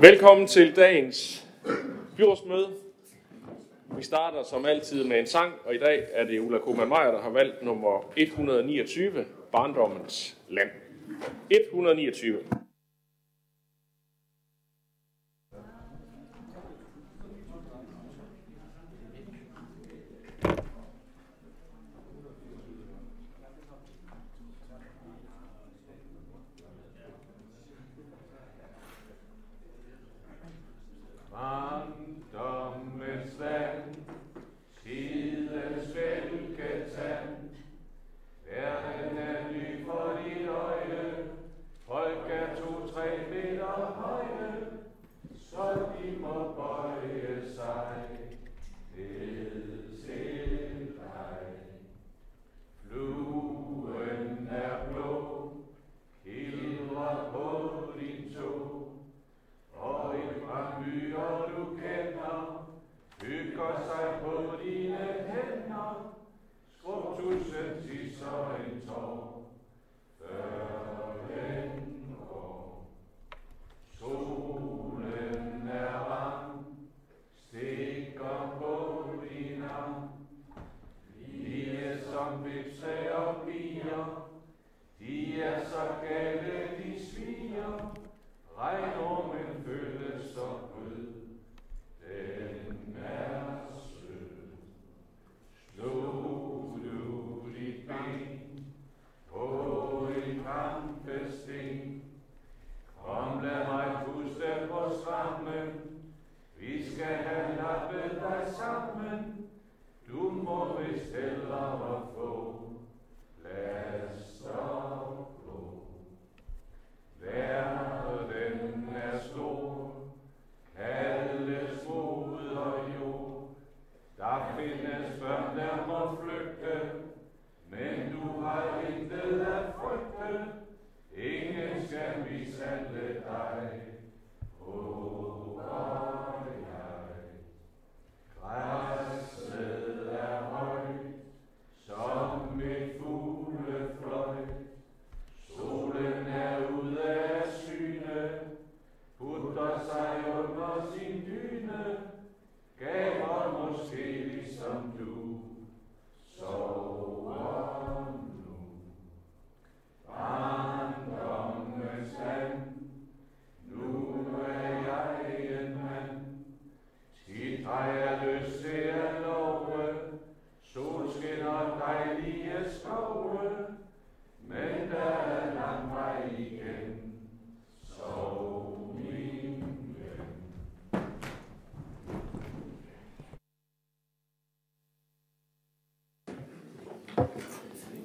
Velkommen til dagens byrådsmøde. Vi starter som altid med en sang, og i dag er det Ulla Koman Meyer, der har valgt nummer 129, Barndommens Land. 129.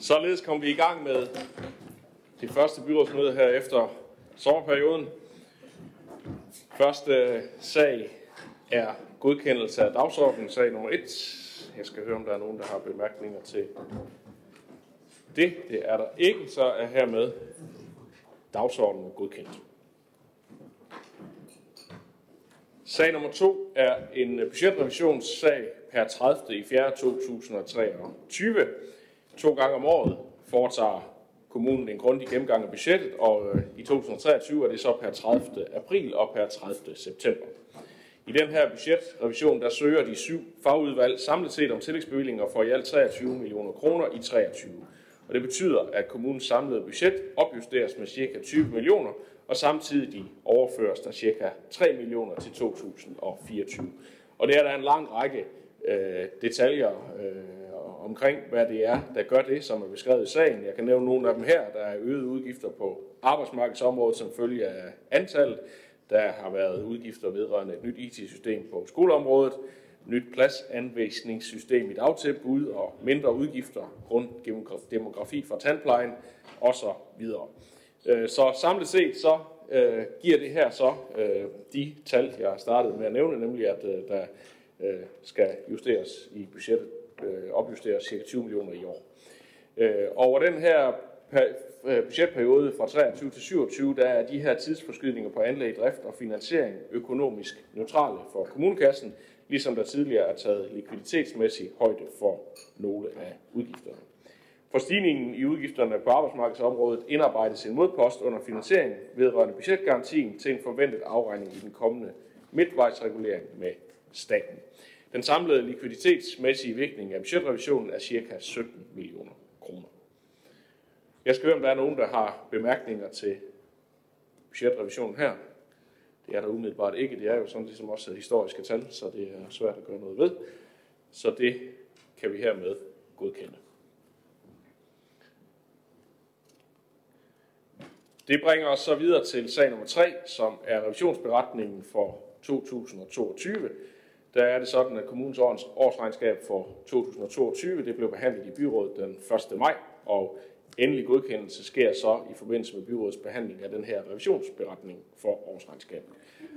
Således kom vi i gang med det første byrådsmøde her efter sommerperioden. Første øh, sag er godkendelse af dagsordenen, sag nummer 1. Jeg skal høre, om der er nogen, der har bemærkninger til det. Det er der ikke, så er hermed dagsordenen godkendt. Sag nummer 2 er en budgetrevisionssag per 30. i 4. 2023. To gange om året foretager kommunen en grundig gennemgang af budgettet, og øh, i 2023 er det så per 30. april og per 30. september. I den her budgetrevision, der søger de syv fagudvalg samlet set om tillægsbevillinger for i alt 23 millioner kroner i 23. Og det betyder, at kommunens samlede budget opjusteres med ca. 20 millioner, og samtidig overføres der ca. 3 millioner til 2024. Og det er der en lang række øh, detaljer øh, omkring, hvad det er, der gør det, som er beskrevet i sagen. Jeg kan nævne nogle af dem her. Der er øgede udgifter på arbejdsmarkedsområdet som følge af antallet. Der har været udgifter vedrørende et nyt IT-system på skoleområdet, nyt pladsanvisningssystem i dagtilbud og mindre udgifter grund demografi for tandplejen og så videre. Øh, så samlet set så øh, giver det her så øh, de tal, jeg startede med at nævne, nemlig at øh, der øh, skal justeres i budgettet, øh, opjusteres 20 millioner i år. Øh, over den her øh, budgetperiode fra 23 til 27, der er de her tidsforskydninger på anlæg, drift og finansiering økonomisk neutrale for kommunekassen, ligesom der tidligere er taget likviditetsmæssig højde for nogle af udgifterne. For stigningen i udgifterne på arbejdsmarkedsområdet indarbejdes en modpost under finansiering vedrørende budgetgarantien til en forventet afregning i den kommende midtvejsregulering med staten. Den samlede likviditetsmæssige virkning af budgetrevisionen er ca. 17 millioner kroner. Jeg skal høre, om der er nogen, der har bemærkninger til budgetrevisionen her. Det er der umiddelbart ikke. Det er jo sådan ligesom også historiske tal, så det er svært at gøre noget ved. Så det kan vi hermed godkende. Det bringer os så videre til sag nummer 3, som er revisionsberetningen for 2022. Der er det sådan, at kommunens årsregnskab for 2022 det blev behandlet i byrådet den 1. maj, og endelig godkendelse sker så i forbindelse med byrådets behandling af den her revisionsberetning for årsregnskabet.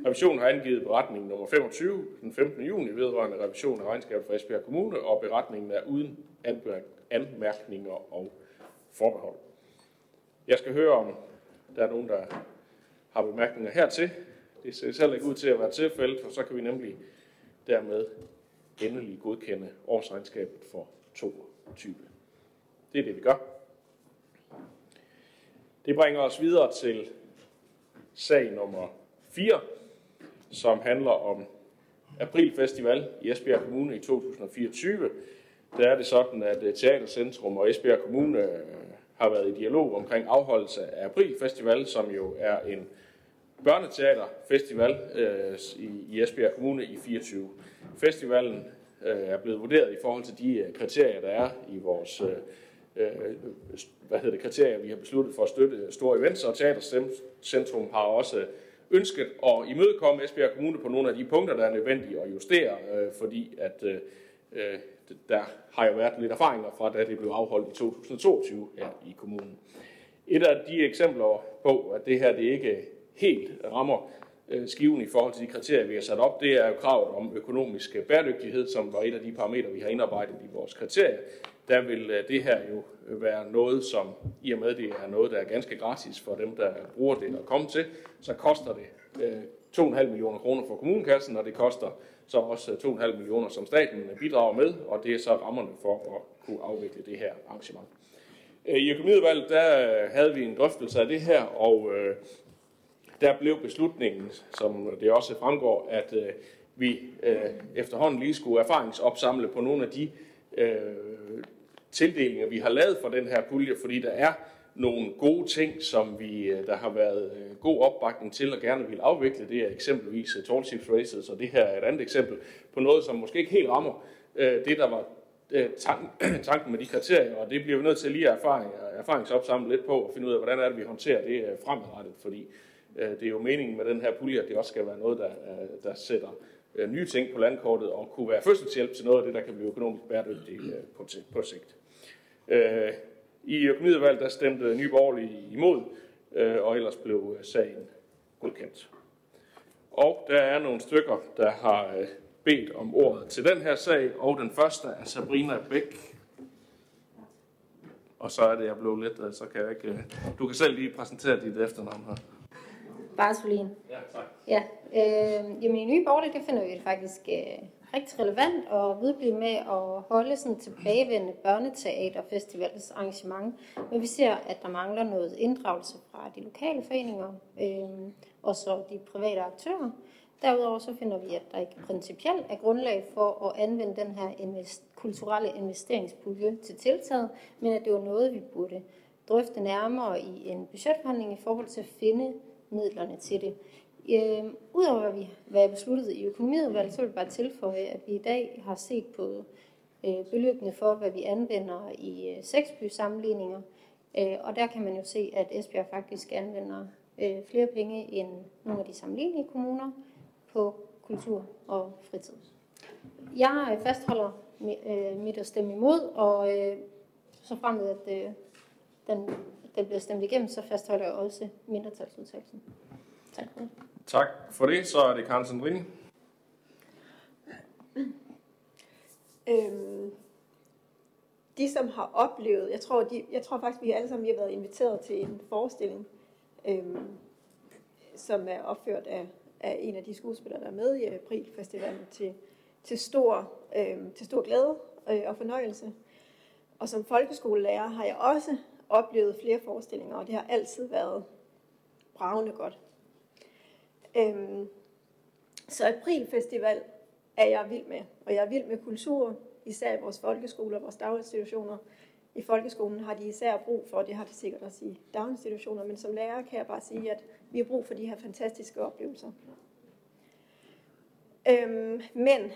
Revisionen har angivet beretning nummer 25 den 15. juni vedrørende revision af regnskabet for Esbjerg Kommune, og beretningen er uden anmærkninger og forbehold. Jeg skal høre, om der er nogen, der har bemærkninger hertil. Det ser selv ikke ud til at være tilfældet, for så kan vi nemlig dermed endelig godkende årsregnskabet for 22. Det er det, vi gør. Det bringer os videre til sag nummer 4, som handler om Aprilfestival i Esbjerg Kommune i 2024. Der er det sådan, at øh, Teatercentrum og Esbjerg Kommune øh, har været i dialog omkring afholdelse af Aprilfestival, som jo er en børneteaterfestival øh, i, Esbjerg Kommune i 24. Festivalen øh, er blevet vurderet i forhold til de øh, kriterier, der er i vores øh, øh, hvad hedder det, kriterier, vi har besluttet for at støtte store events, og Teatercentrum har også ønsket at imødekomme Esbjerg Kommune på nogle af de punkter, der er nødvendige at justere, øh, fordi at øh der har jo været lidt erfaringer fra, da det blev afholdt i 2022 her i kommunen. Et af de eksempler på, at det her det ikke helt rammer øh, skiven i forhold til de kriterier, vi har sat op, det er jo kravet om økonomisk øh, bæredygtighed, som var et af de parametre, vi har indarbejdet i vores kriterier. Der vil øh, det her jo være noget, som i og med det er noget, der er ganske gratis for dem, der bruger det at komme til, så koster det 2,5 millioner kroner for kommunekassen, og det koster så også 2,5 millioner, som staten bidrager med, og det er så rammerne for at kunne afvikle det her arrangement. I økonomiudvalget der havde vi en drøftelse af det her, og der blev beslutningen, som det også fremgår, at øh, vi øh, efterhånden lige skulle erfaringsopsamle på nogle af de øh, tildelinger, vi har lavet for den her pulje, fordi der er nogle gode ting, som vi, øh, der har været øh, god opbakning til og gerne vil afvikle. Det er eksempelvis øh, tall ships races, og det her er et andet eksempel på noget, som måske ikke helt rammer det, der var tanken med de kriterier, og det bliver vi nødt til lige at erfaring, erfaringsopsamle lidt på og finde ud af, hvordan er det, vi håndterer det fremadrettet, fordi Øh, det er jo meningen med den her pulje, at det også skal være noget, der, øh, der sætter øh, nye ting på landkortet og kunne være fødselshjælp til noget af det, der kan blive økonomisk bæredygtigt på, på sigt. I økonomiudvalget der stemte Nye Borgerlige imod, og ellers blev sagen godkendt. Og der er nogle stykker, der har bedt om ordet til den her sag, og den første er Sabrina Bæk. Og så er det, jeg blev lidt, så kan jeg ikke... Du kan selv lige præsentere dit efternavn her. Barsolin. Ja, tak. Ja, øh, jamen i Nye Borgerlige, det finder vi det faktisk øh, rigtig relevant at vedblive med at holde sådan tilbagevendende børneteaterfestivals arrangement. Men vi ser, at der mangler noget inddragelse fra de lokale foreninger øh, og så de private aktører. Derudover så finder vi, at der ikke principielt er grundlag for at anvende den her invest- kulturelle investeringspulje til tiltaget, men at det var noget, vi burde drøfte nærmere i en budgetforhandling i forhold til at finde midlerne til det. Øh, Udover hvad, vi, hvad jeg besluttede i økonomiudvalget, så vil jeg bare tilføje, at vi i dag har set på øh, beløbene for, hvad vi anvender i øh, seksby sammenligninger. Øh, og der kan man jo se, at Esbjerg faktisk anvender øh, flere penge end nogle af de sammenlignelige kommuner på kultur og fritid. Jeg øh, fastholder øh, mit at stemme imod, og øh, så fremmed, at øh, den, den bliver stemt igennem, så fastholder jeg også mindretalsudtalelsen. Tak for det. Tak for det. Så er det Karen Sandrini. Øhm, de, som har oplevet, jeg tror, de, jeg tror faktisk, vi alle sammen har været inviteret til en forestilling, øhm, som er opført af, af en af de skuespillere, der er med i Aprilfestivalen til, til, stor, øhm, til stor glæde øh, og fornøjelse. Og som folkeskolelærer har jeg også oplevet flere forestillinger, og det har altid været bravende godt. Øhm, så Aprilfestival er jeg vild med, og jeg er vild med kultur, især i vores folkeskoler og vores daginstitutioner. I folkeskolen har de især brug for, det har de sikkert også i daginstitutioner, men som lærer kan jeg bare sige, at vi har brug for de her fantastiske oplevelser. Øhm, men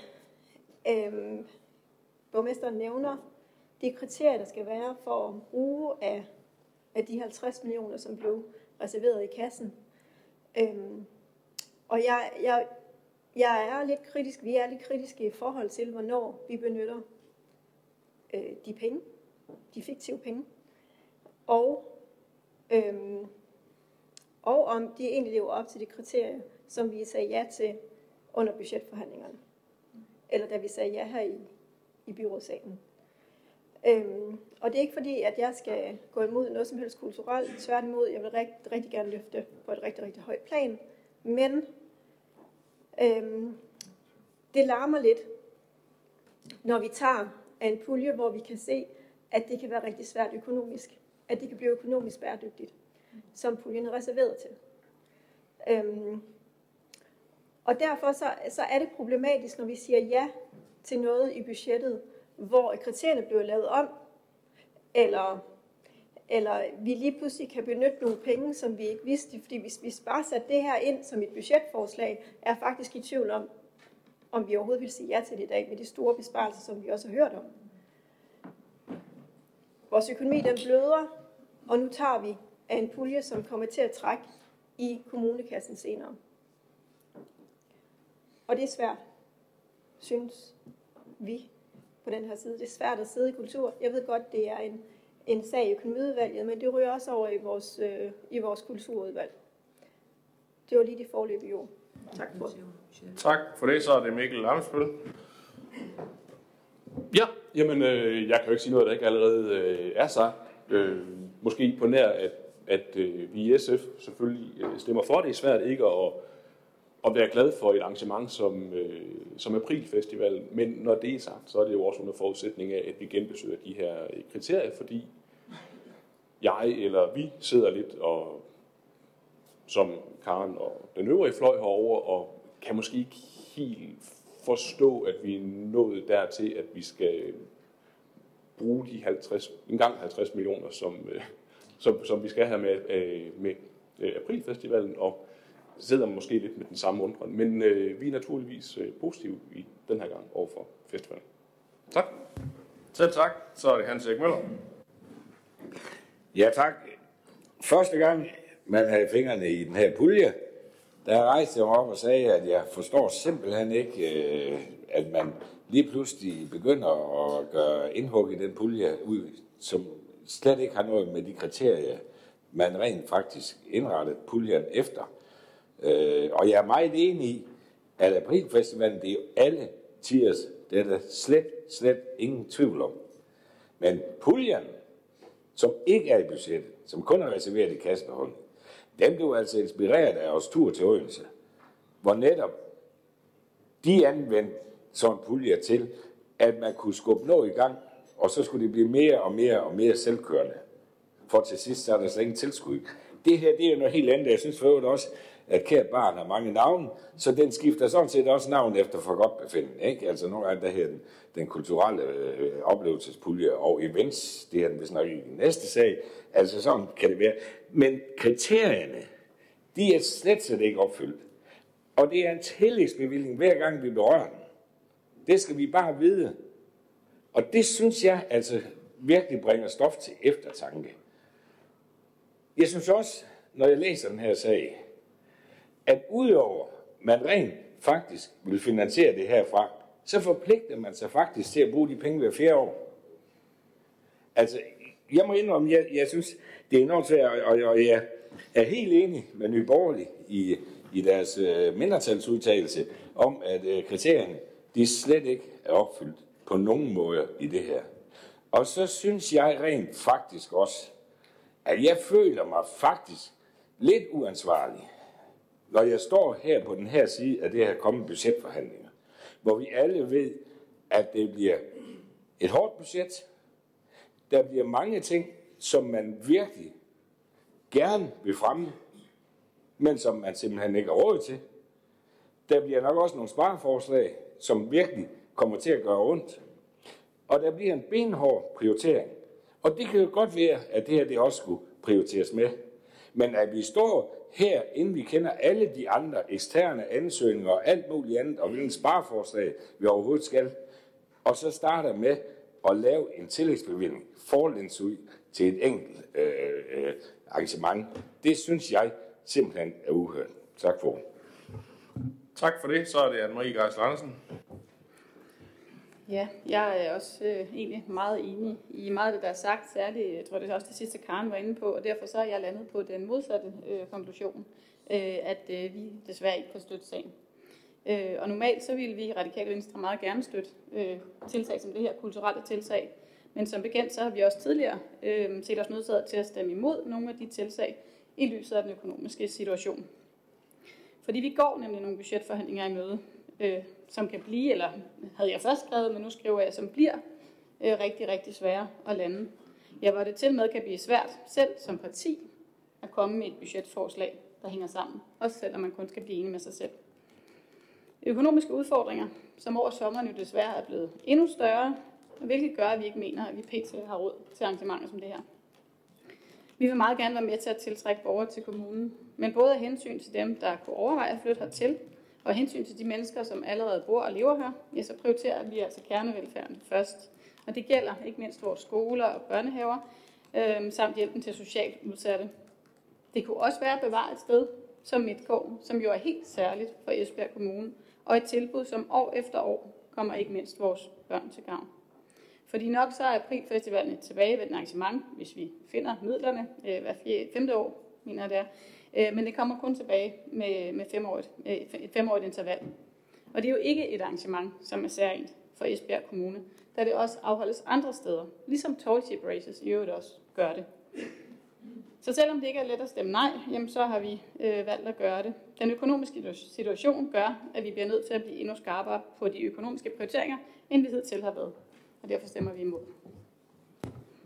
øhm, borgmesteren nævner de kriterier, der skal være for at bruge af, af de 50 millioner, som blev reserveret i kassen. Øhm, og jeg, jeg, jeg er lidt kritisk, vi er lidt kritiske i forhold til, hvornår vi benytter øh, de penge, de fiktive penge, og, øhm, og om de egentlig lever op til de kriterier, som vi sagde ja til under budgetforhandlingerne. Eller da vi sagde ja her i, i byrådssalen. Øhm, og det er ikke fordi, at jeg skal gå imod noget som helst kulturelt. Tværtimod, jeg vil rigtig, rigtig gerne løfte på et rigtig, rigtig højt plan. Men øhm, det larmer lidt, når vi tager en pulje, hvor vi kan se, at det kan være rigtig svært økonomisk. At det kan blive økonomisk bæredygtigt, som puljen er reserveret til. Øhm, og derfor så, så er det problematisk, når vi siger ja til noget i budgettet, hvor kriterierne bliver lavet om, eller, eller vi lige pludselig kan benytte nogle penge, som vi ikke vidste, fordi hvis vi bare satte det her ind som et budgetforslag, er faktisk i tvivl om, om vi overhovedet vil sige ja til det i dag, med de store besparelser, som vi også har hørt om. Vores økonomi den bløder, og nu tager vi af en pulje, som kommer til at trække i kommunekassen senere. Og det er svært, synes vi på den her side. Det er svært at sidde i kultur. Jeg ved godt, det er en, en sag i økonomiudvalget, men det ryger også over i vores, øh, i vores kulturudvalg. Det var lige de forløbige ord. Tak for Tak for det. Så er det Mikkel Lamsbøl. Ja, jamen øh, jeg kan jo ikke sige noget, der ikke allerede øh, er sagt. Øh, måske på nær, at, at øh, vi i SF selvfølgelig øh, stemmer for. Det er svært ikke at, at være glad for et arrangement som, øh, som Aprilfestival. Men når det er sagt, så er det jo også under forudsætning af, at vi genbesøger de her øh, kriterier, fordi jeg eller vi sidder lidt og som Karen og den øvrige fløj herover og kan måske ikke helt forstå, at vi er nået dertil, at vi skal øh, bruge de 50, engang 50 millioner, som, øh, som, som vi skal have med, øh, med øh, Aprilfestivalen, og sidder måske lidt med den samme undren. Men øh, vi er naturligvis øh, positive i den her gang overfor festivalen. Tak. Selv tak. Så er det Hans Erik Møller. Ja, tak. Første gang, man havde fingrene i den her pulje, der rejste jeg mig op og sagde, at jeg forstår simpelthen ikke, øh, at man lige pludselig begynder at gøre indhug i den pulje ud, som slet ikke har noget med de kriterier, man rent faktisk indrettet puljen efter. Øh, og jeg er meget enig i, at Aprilfestivalen, det er jo alle tiers, det er der slet, slet ingen tvivl om. Men puljen, som ikke er i budgettet, som kun er reserveret i kassebeholdning, den blev altså inspireret af vores tur til Odense, hvor netop de anvendte sådan pulje til, at man kunne skubbe noget i gang, og så skulle det blive mere og mere og mere selvkørende. For til sidst så er der slet ingen tilskud. Det her, det er jo noget helt andet. Jeg synes for øvrigt også, at kært barn har mange navne, så den skifter sådan set også navn efter for godt befinden. Ikke? Altså nogle gange, der her den, den kulturelle øh, oplevelsespulje og events, det er den vist nok i den næste sag. Altså sådan kan det være. Men kriterierne, de er slet slet ikke opfyldt. Og det er en tillægsbevilling hver gang vi berører den. Det skal vi bare vide. Og det synes jeg altså virkelig bringer stof til eftertanke. Jeg synes også, når jeg læser den her sag, at udover man rent faktisk vil finansiere det herfra, så forpligter man sig faktisk til at bruge de penge hver fjerde år. Altså, jeg må indrømme, jeg, jeg synes, det er enormt svært, og, og jeg er helt enig med Nye Borgerlige i, i deres øh, mindretalsudtalelse om, at øh, kriterierne, de slet ikke er opfyldt på nogen måde i det her. Og så synes jeg rent faktisk også, at jeg føler mig faktisk lidt uansvarlig, når jeg står her på den her side af det her kommende budgetforhandlinger, hvor vi alle ved, at det bliver et hårdt budget, Der bliver mange ting, som man virkelig gerne vil fremme, men som man simpelthen ikke har råd til. Der bliver nok også nogle spareforslag, som virkelig kommer til at gøre ondt. Og der bliver en benhård prioritering. Og det kan jo godt være, at det her det også skulle prioriteres med. Men at vi står her, inden vi kender alle de andre eksterne ansøgninger og alt muligt andet, og hvilken spareforslag vi overhovedet skal, og så starter med at lave en tillægsbevilling, forlæns ud til et enkelt øh, øh, arrangement, det synes jeg simpelthen er uhørt. Tak for Tak for det. Så er det Anne-Marie Geisler Andersen. Ja, jeg er også øh, egentlig meget enig i meget af det, der er sagt, særligt, jeg tror det er også det sidste, Karen var inde på, og derfor så er jeg landet på den modsatte øh, konklusion, øh, at øh, vi desværre ikke kan støtte sagen. Øh, og normalt så ville vi i Radikale Venstre meget gerne støtte øh, tiltag som det her kulturelle tiltag, men som bekendt så har vi også tidligere øh, set os nødsaget til at stemme imod nogle af de tiltag i lyset af den økonomiske situation. Fordi vi går nemlig nogle budgetforhandlinger i møde, øh, som kan blive, eller havde jeg først skrevet, men nu skriver jeg, som bliver øh, rigtig, rigtig svære at lande. Ja, hvor det til med kan blive svært selv som parti at komme med et budgetforslag, der hænger sammen, også selvom man kun skal blive enig med sig selv. Økonomiske udfordringer, som over sommeren jo desværre er blevet endnu større, hvilket gør, at vi ikke mener, at vi pt. har råd til arrangementer som det her. Vi vil meget gerne være med til at tiltrække borgere til kommunen, men både af hensyn til dem, der kunne overveje at flytte hertil, og hensyn til de mennesker, som allerede bor og lever her, ja, så prioriterer vi altså kernevelfærden først. Og det gælder ikke mindst vores skoler og børnehaver, øh, samt hjælpen til socialt udsatte. Det kunne også være at bevare et sted som Midtgård, som jo er helt særligt for Esbjerg Kommune, og et tilbud, som år efter år kommer ikke mindst vores børn til gavn. Fordi nok så er Aprilfestivalen et tilbagevendende arrangement, hvis vi finder midlerne øh, hver femte år, mener jeg det er. Øh, men det kommer kun tilbage med, med femårigt, øh, et femårigt interval. Og det er jo ikke et arrangement, som er særligt for Esbjerg Kommune, da det også afholdes andre steder, ligesom Tall Ship Races i øvrigt også gør det. Så selvom det ikke er let at stemme nej, jamen så har vi øh, valgt at gøre det. Den økonomiske situation gør, at vi bliver nødt til at blive endnu skarpere på de økonomiske prioriteringer, end vi hidtil har været. Og derfor stemmer vi imod.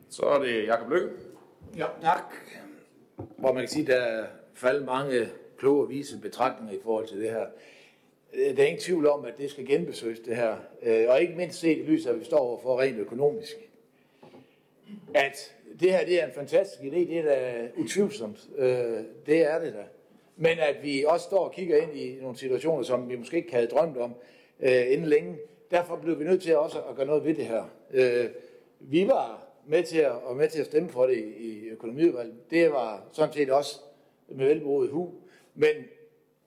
Så er det Jakob Lykke. Ja, tak. Hvor man kan sige, der falde mange kloge og vise betragtninger i forhold til det her. Der er ingen tvivl om, at det skal genbesøges, det her. Øh, og ikke mindst set i lyset, at vi står overfor rent økonomisk. At det her det er en fantastisk idé, det er da utvivlsomt. Øh, det er det da. Men at vi også står og kigger ind i nogle situationer, som vi måske ikke havde drømt om øh, inden længe, derfor blev vi nødt til også at gøre noget ved det her. vi var med til at, og med til at stemme for det i økonomiudvalget. Det var sådan set også med velberoet hu. Men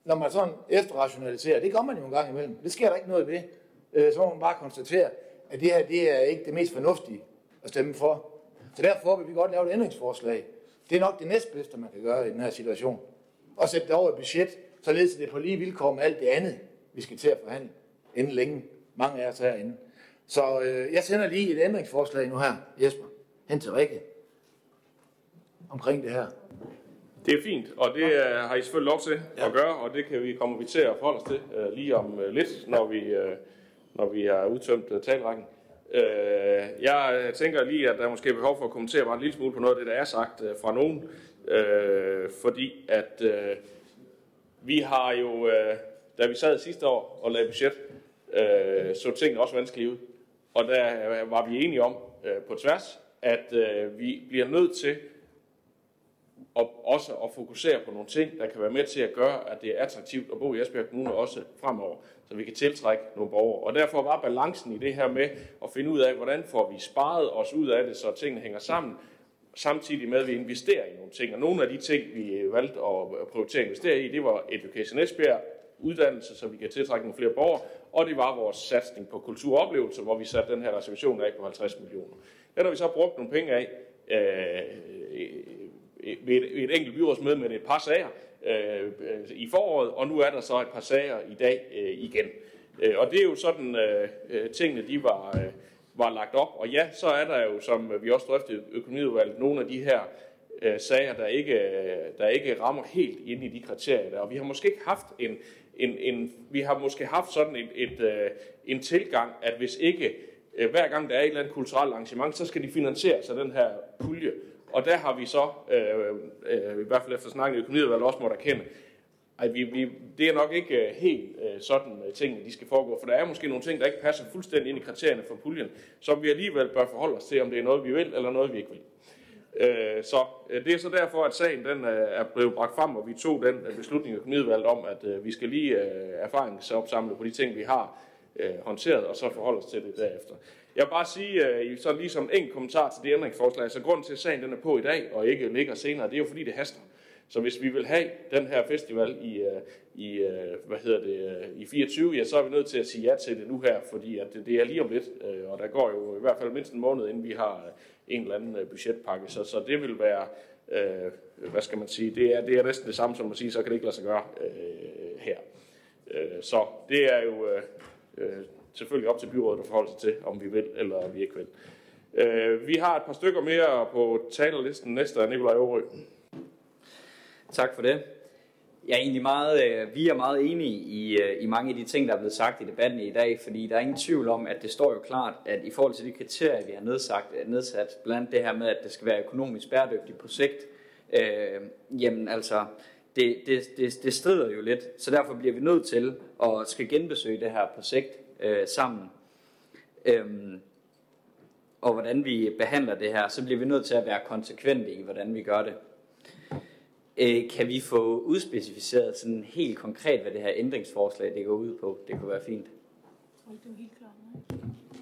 når man sådan efterrationaliserer, det gør man jo en gang imellem, det sker der ikke noget ved, øh, så må man bare konstatere, at det her det er ikke det mest fornuftige at stemme for. Så derfor vil vi godt lave et ændringsforslag. Det er nok det næstbedste, man kan gøre i den her situation. Og sætte det over i budget, således det på lige vilkår med alt det andet, vi skal til at forhandle inden længe. Mange af os herinde. Så øh, jeg sender lige et ændringsforslag nu her, Jesper, hen til Rikke, omkring det her. Det er fint, og det uh, har I selvfølgelig lov til ja. at gøre, og det kan vi kommer vi til at forholde os til uh, lige om uh, lidt, når vi, uh, når vi har udtømt uh, talrækken. Uh, jeg tænker lige, at der er måske behov for at kommentere bare en lille smule på noget af det, der er sagt uh, fra nogen, uh, fordi at uh, vi har jo, uh, da vi sad sidste år og lavede budget, uh, så tingene også vanskelige ud, og der uh, var vi enige om uh, på tværs, at uh, vi bliver nødt til og også at fokusere på nogle ting, der kan være med til at gøre, at det er attraktivt at bo i Esbjerg Kommune også fremover, så vi kan tiltrække nogle borgere. Og derfor var balancen i det her med at finde ud af, hvordan får vi sparet os ud af det, så tingene hænger sammen, samtidig med, at vi investerer i nogle ting. Og nogle af de ting, vi valgte at prioritere at investere i, det var Education Esbjerg, uddannelse, så vi kan tiltrække nogle flere borgere, og det var vores satsning på kulturoplevelser, hvor vi satte den her reservation af på 50 millioner. Den har vi så brugt nogle penge af øh, ved et, et enkelt byrådsmøde med et par sager øh, øh, i foråret, og nu er der så et par sager i dag øh, igen. Øh, og det er jo sådan, øh, øh tingene de var, øh, var lagt op. Og ja, så er der jo, som vi også drøftede økonomiudvalget, nogle af de her øh, sager, der ikke, øh, der ikke rammer helt ind i de kriterier der. Og vi har måske ikke haft en, en, en vi har måske haft sådan et, et, øh, en tilgang, at hvis ikke øh, hver gang der er et eller andet kulturelt arrangement, så skal de finansieres af den her pulje. Og der har vi så, øh, øh, i hvert fald efter snakken i økonomiudvalget, også måtte erkende, at vi, vi, det er nok ikke øh, helt øh, sådan, øh, tingene de skal foregå, for der er måske nogle ting, der ikke passer fuldstændig ind i kriterierne for puljen, som vi alligevel bør forholde os til, om det er noget, vi vil, eller noget, vi ikke vil. Øh, så øh, det er så derfor, at sagen den, er blevet bragt frem, og vi tog den uh, beslutning i økonomiudvalget om, at øh, vi skal lige øh, erfaringsopsamle på de ting, vi har øh, håndteret, og så forholde os til det derefter. Jeg vil bare sige, øh, uh, så lige som en kommentar til det ændringsforslag, så grunden til, at sagen den er på i dag, og ikke ligger senere, det er jo fordi, det haster. Så hvis vi vil have den her festival i, øh, i øh, hvad hedder det, i 24, ja, så er vi nødt til at sige ja til det nu her, fordi at det, det er lige om lidt, og der går jo i hvert fald mindst en måned, inden vi har en eller anden budgetpakke, så, så det vil være, øh, hvad skal man sige, det er, det er næsten det samme som at sige, så kan det ikke lade sig gøre øh, her. Øh, så det er jo øh, selvfølgelig op til byrådet at forholde sig til, om vi vil eller om vi ikke vil. Øh, vi har et par stykker mere på talerlisten. Næste er Nikolaj Aarø. Tak for det. Jeg er egentlig meget, øh, vi er meget enige i, øh, i mange af de ting, der er blevet sagt i debatten i dag, fordi der er ingen tvivl om, at det står jo klart, at i forhold til de kriterier, vi har nedsat, øh, nedsat blandt det her med, at det skal være økonomisk bæredygtigt på sigt, øh, jamen altså, det, det, det, det strider jo lidt, så derfor bliver vi nødt til at skal genbesøge det her projekt øh, sammen. Øhm, og hvordan vi behandler det her, så bliver vi nødt til at være konsekvente i, hvordan vi gør det. Øh, kan vi få udspecificeret sådan helt konkret, hvad det her ændringsforslag det går ud på? Det kunne være fint.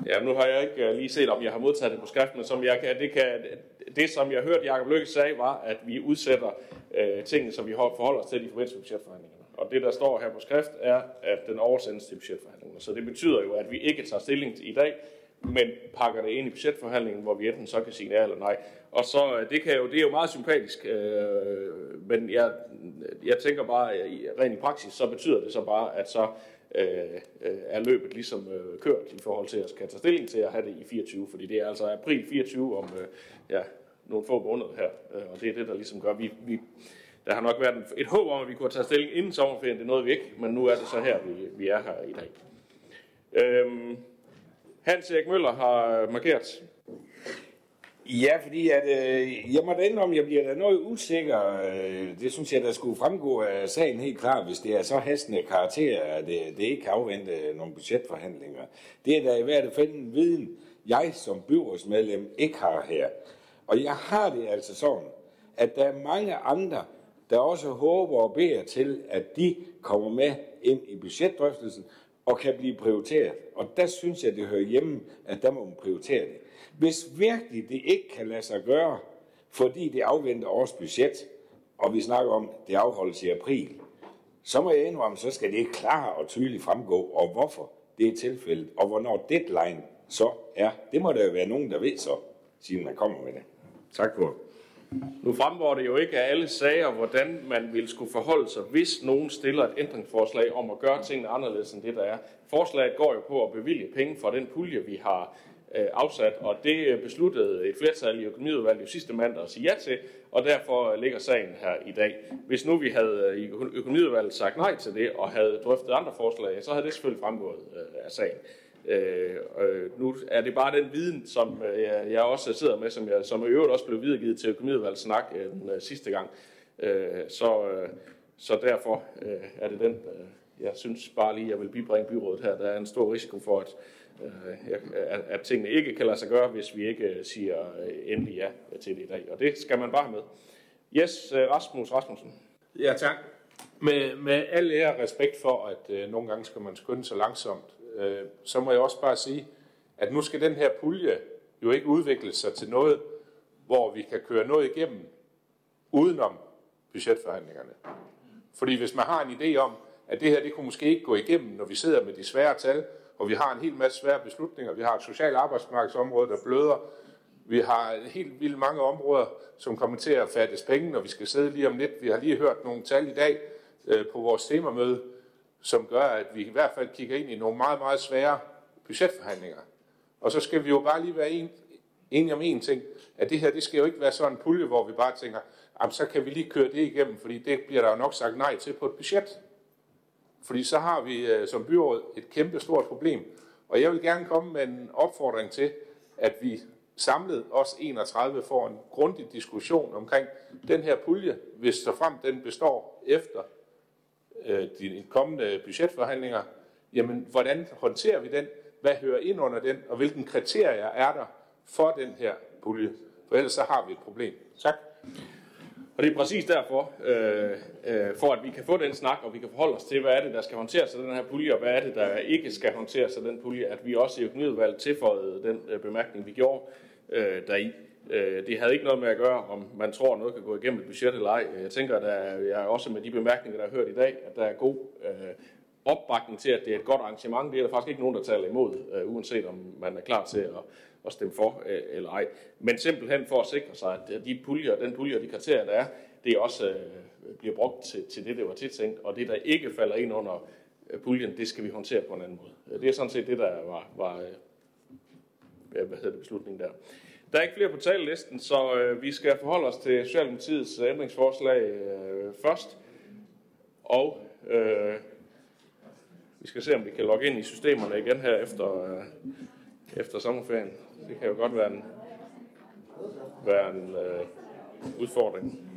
Ja, nu har jeg ikke øh, lige set, om jeg har modtaget det på skrift, men som jeg kan, det, kan, det, som jeg hørte Jacob Lykke sagde, var, at vi udsætter øh, tingene, som vi forholder os til i forbindelse med budgetforhandlingerne. Og det, der står her på skrift, er, at den oversendes til budgetforhandlingerne. Så det betyder jo, at vi ikke tager stilling til i dag, men pakker det ind i budgetforhandlingen, hvor vi enten så kan sige ja eller nej. Og så, øh, det, kan jo, det er jo meget sympatisk, øh, men jeg, jeg tænker bare, at rent i praksis, så betyder det så bare, at så øh, øh, er løbet ligesom øh, kørt i forhold til at skal tage stilling til at have det i 24, fordi det er altså april 24 om øh, ja, nogle få måneder her, øh, og det er det, der ligesom gør, vi, vi der har nok været et håb om, at vi kunne tage stilling inden sommerferien, det nåede vi ikke, men nu er det så her, vi, vi er her i dag. Øhm, Hans Erik Møller har markeret. Ja, fordi at, øh, jeg må da indrømme, at jeg bliver da noget usikker. Øh, det synes jeg, der skulle fremgå af sagen helt klart, hvis det er så hastende karakter, at det, det ikke kan afvente nogle budgetforhandlinger. Det er da i hvert fald en viden, jeg som byrådsmedlem ikke har her. Og jeg har det altså sådan, at der er mange andre, der også håber og beder til, at de kommer med ind i budgetdrøftelsen og kan blive prioriteret. Og der synes jeg, det hører hjemme, at der må man prioritere det. Hvis virkelig det ikke kan lade sig gøre, fordi det afventer års budget, og vi snakker om, at det afholdes i april, så må jeg indrømme, så skal det klart og tydeligt fremgå, og hvorfor det er tilfældet, og hvornår deadline så er. Det må der jo være nogen, der ved så, siden man kommer med det. Tak for nu fremgår det jo ikke af alle sager, hvordan man vil skulle forholde sig, hvis nogen stiller et ændringsforslag om at gøre tingene anderledes end det, der er. Forslaget går jo på at bevilge penge for den pulje, vi har øh, afsat, og det øh, besluttede et flertal i økonomiudvalget jo sidste mandag at sige ja til, og derfor øh, ligger sagen her i dag. Hvis nu vi havde øh, i økonomiudvalget sagt nej til det, og havde drøftet andre forslag, så havde det selvfølgelig fremgået øh, af sagen. Øh, øh, nu er det bare den viden, som øh, jeg også sidder med, som, jeg, som i øvrigt også blev videregivet til økonomiudvalget snak øh, den øh, sidste gang. Øh, så, øh, så derfor øh, er det den, øh, jeg synes bare lige, jeg vil bibringe byrådet her. Der er en stor risiko for, at, øh, at, at tingene ikke kan lade sig gøre, hvis vi ikke øh, siger øh, endelig ja til det i dag. Og det skal man bare med. Yes, øh, Rasmus Rasmussen. Ja, tak. Med, med al ære respekt for, at øh, nogle gange skal man skynde sig langsomt, øh, så må jeg også bare sige, at nu skal den her pulje jo ikke udvikle sig til noget, hvor vi kan køre noget igennem udenom budgetforhandlingerne. Fordi hvis man har en idé om, at det her det kunne måske ikke gå igennem, når vi sidder med de svære tal, og vi har en hel masse svære beslutninger, vi har et socialt arbejdsmarkedsområde, der bløder, vi har helt vildt mange områder, som kommer til at fattes penge, når vi skal sidde lige om lidt. Vi har lige hørt nogle tal i dag øh, på vores temamøde, som gør, at vi i hvert fald kigger ind i nogle meget, meget svære budgetforhandlinger. Og så skal vi jo bare lige være en, enige om en ting, at det her, det skal jo ikke være sådan en pulje, hvor vi bare tænker, jamen, så kan vi lige køre det igennem, fordi det bliver der jo nok sagt nej til på et budget. Fordi så har vi øh, som byråd et kæmpe stort problem, Og jeg vil gerne komme med en opfordring til, at vi samlet os 31 får en grundig diskussion omkring den her pulje, hvis så frem den består efter øh, de kommende budgetforhandlinger. Jamen, hvordan håndterer vi den? Hvad hører ind under den? Og hvilke kriterier er der for den her pulje? For ellers så har vi et problem. Tak. Og det er præcis derfor, øh, øh, for at vi kan få den snak, og vi kan forholde os til, hvad er det, der skal håndteres af den her pulje, og hvad er det, der ikke skal håndteres af den pulje, at vi også i økonomiudvalget tilføjede den øh, bemærkning, vi gjorde øh, deri. Øh, det havde ikke noget med at gøre, om man tror, noget kan gå igennem et budget eller ej. Jeg tænker, at jeg er også med de bemærkninger, der er hørt i dag, at der er god øh, opbakning til, at det er et godt arrangement. Det er der faktisk ikke nogen, der taler imod, øh, uanset om man er klar til at, at stemme for øh, eller ej. Men simpelthen for at sikre sig, at de puljer, den pulje og de kriterier, der er, det også bliver brugt til, til det, det var tiltænkt, og det, der ikke falder ind under puljen, det skal vi håndtere på en anden måde. Det er sådan set det, der var, var hvad hedder det, beslutningen der. Der er ikke flere på talelisten, så øh, vi skal forholde os til Socialdemokratiets øh, ændringsforslag øh, først. Og øh, vi skal se, om vi kan logge ind i systemerne igen her efter, øh, efter sommerferien. Det kan jo godt være en, være en øh, udfordring.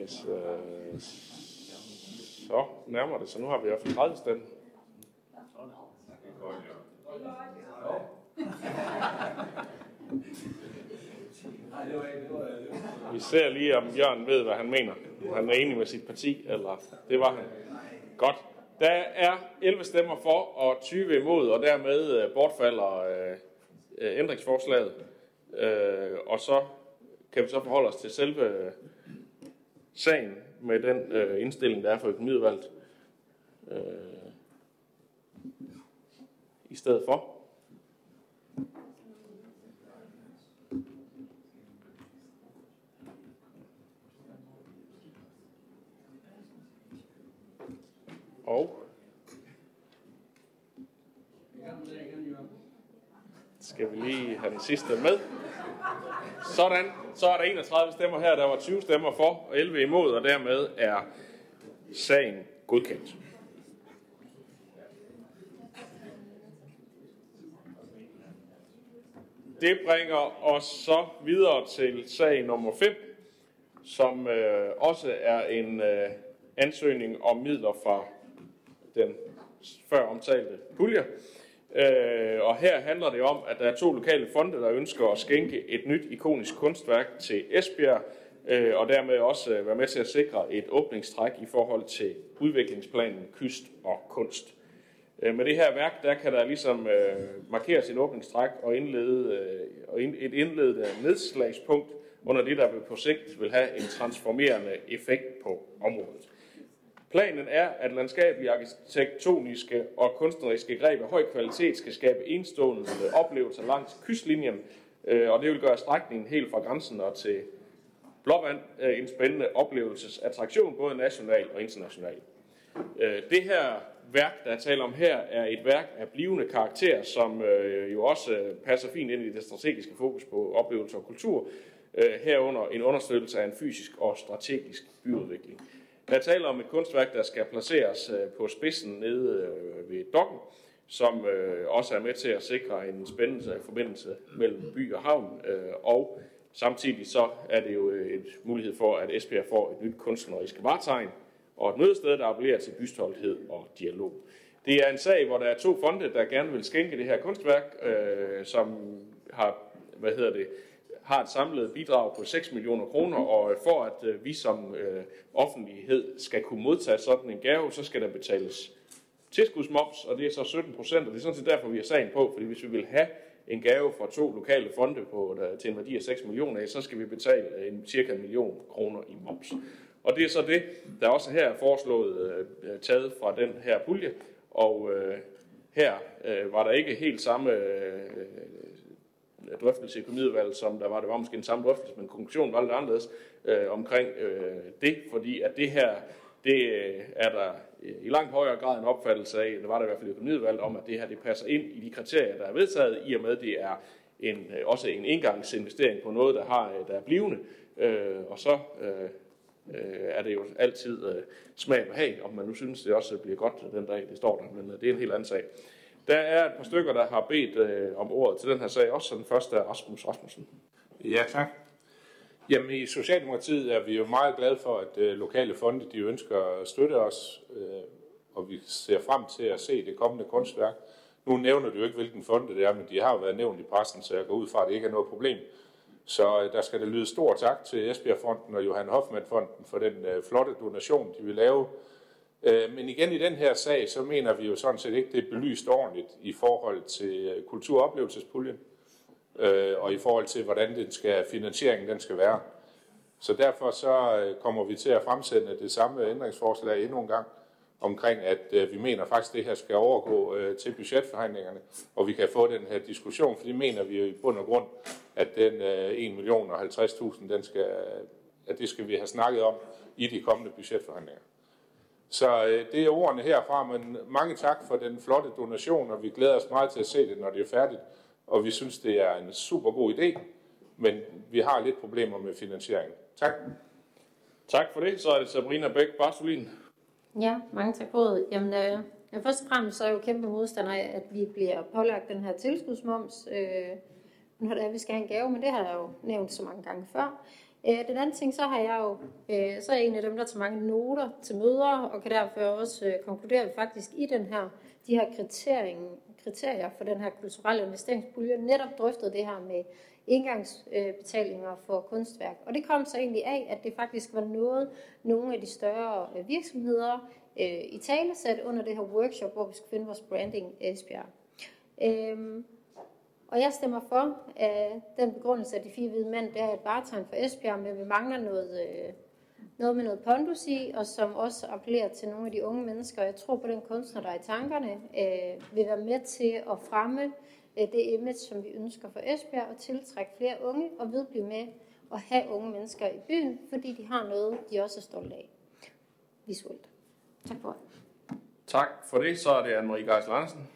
Hvis, øh, så nærmer det, så nu har vi i hvert fald 30 stemmer. Vi ser lige, om Jørgen ved, hvad han mener. Han er enig med sit parti, eller det var han. Godt. Der er 11 stemmer for og 20 imod, og dermed øh, bortfalder øh, ændringsforslaget. Øh, og så kan vi så forholde os til selve sagen med den øh, indstilling, der er for økonomiudvalget. Øh, I stedet for. Og skal vi lige have den sidste med. Sådan, så er der 31 stemmer her, der var 20 stemmer for og 11 imod, og dermed er sagen godkendt. Det bringer os så videre til sag nummer 5, som øh, også er en øh, ansøgning om midler fra den før omtalte pulje. Øh, og her handler det om, at der er to lokale fonde, der ønsker at skænke et nyt ikonisk kunstværk til Esbjerg, øh, og dermed også øh, være med til at sikre et åbningstræk i forhold til udviklingsplanen Kyst og Kunst. Øh, med det her værk, der kan der ligesom øh, markeres et åbningstræk og, indlede, øh, et indledende øh, nedslagspunkt under det, der på sigt vil have en transformerende effekt på området. Planen er, at landskabelige, arkitektoniske og kunstneriske greb af høj kvalitet skal skabe enstående oplevelser langs kystlinjen, øh, og det vil gøre strækningen helt fra grænsen og til Blåvand øh, en spændende oplevelsesattraktion, både national og international. Øh, det her værk, der er tale om her, er et værk af blivende karakter, som jo også passer fint ind i det strategiske fokus på oplevelse og kultur, herunder en understøttelse af en fysisk og strategisk byudvikling. Jeg taler om et kunstværk, der skal placeres øh, på spidsen nede øh, ved dokken, som øh, også er med til at sikre en spændende forbindelse mellem by og havn, og samtidig så er det jo en mulighed for, at Esbjerg får et nyt kunstnerisk vartegn og et mødested, der appellerer til bystolthed og dialog. Det er en sag, hvor der er to fonde, der gerne vil skænke det her kunstværk, øh, som har, hvad hedder det, har et samlet bidrag på 6 millioner kroner, og øh, for at øh, vi som øh, offentlighed skal kunne modtage sådan en gave, så skal der betales tilskudsmoms, og det er så 17 procent, og det er sådan set derfor, vi har sagen på, fordi hvis vi vil have en gave fra to lokale fonde på, der, til en værdi af 6 millioner, så skal vi betale en cirka en million kroner i moms. Og det er så det, der også her er foreslået øh, taget fra den her pulje, og øh, her øh, var der ikke helt samme øh, drøftelse i økonomiudvalget, som der var. Det var måske en samme drøftelse, men konklusionen var lidt anderledes øh, omkring øh, det, fordi at det her, det øh, er der øh, i langt højere grad en opfattelse af, det var der i hvert fald i økonomiudvalget, om at det her det passer ind i de kriterier, der er vedtaget, i og med det er en, øh, også en engangsinvestering på noget, der, har, øh, der er blivende. Øh, og så øh, øh, er det jo altid øh, smag og have, om man nu synes, det også bliver godt den dag, det står der, men øh, det er en helt anden sag. Der er et par stykker, der har bedt øh, om ordet til den her sag, også den første er Rasmus Rasmussen. Ja, tak. Jamen i Socialdemokratiet er vi jo meget glade for, at øh, lokale fonde de ønsker at støtte os, øh, og vi ser frem til at se det kommende kunstværk. Nu nævner du jo ikke, hvilken fonde det er, men de har jo været nævnt i pressen, så jeg går ud fra, at det ikke er noget problem. Så øh, der skal det lyde stor tak til Esbjerg-fonden og Johan Hoffmann-fonden for den øh, flotte donation, de vil lave. Øh, men igen i den her sag, så mener vi jo sådan set ikke, det er belyst ordentligt i forhold til øh, kulturoplevelsespuljen øh, og i forhold til, hvordan den skal, finansieringen den skal være. Så derfor så kommer vi til at fremsætte det samme ændringsforslag endnu en gang, omkring, at vi mener faktisk, at det her skal overgå til budgetforhandlingerne, og vi kan få den her diskussion, for det mener vi jo i bund og grund, at den 1 million og 50.000, den skal, at det skal vi have snakket om i de kommende budgetforhandlinger. Så øh, det er ordene herfra, men mange tak for den flotte donation, og vi glæder os meget til at se det, når det er færdigt, og vi synes, det er en super god idé, men vi har lidt problemer med finansieringen. Tak. Tak for det. Så er det Sabrina Bæk Bartolin. Ja, mange tak for det. Jamen, øh, ja, først og fremmest så er jeg jo kæmpe modstander af, at vi bliver pålagt den her tilskudsmoms, øh, når det er, at vi skal have en gave, men det har jeg jo nævnt så mange gange før. Øh, den anden ting, så har jeg jo, øh, så er jeg en af dem, der tager mange noter til møder, og kan derfor også øh, konkludere, at faktisk i den her, de her kriterier for den her kulturelle investeringspulje, netop drøftede det her med indgangsbetalinger for kunstværk. Og det kom så egentlig af, at det faktisk var noget, nogle af de større øh, virksomheder øh, i tale sat under det her workshop, hvor vi skulle finde vores branding Esbjerg. Øhm, og jeg stemmer for at den begrundelse af de fire hvide mænd, det er et varetegn for Esbjerg, men vi mangler noget, øh, noget med noget pondus i, og som også appellerer til nogle af de unge mennesker. Jeg tror på den kunstner, der er i tankerne, øh, vil være med til at fremme Øh, det image, som vi ønsker for Esbjerg, og tiltrække flere unge og vedblive med at have unge mennesker i byen, fordi de har noget, de også er stolte af visuelt. Tak for det. Tak for det. Så er det Anne-Marie Geisel Andersen.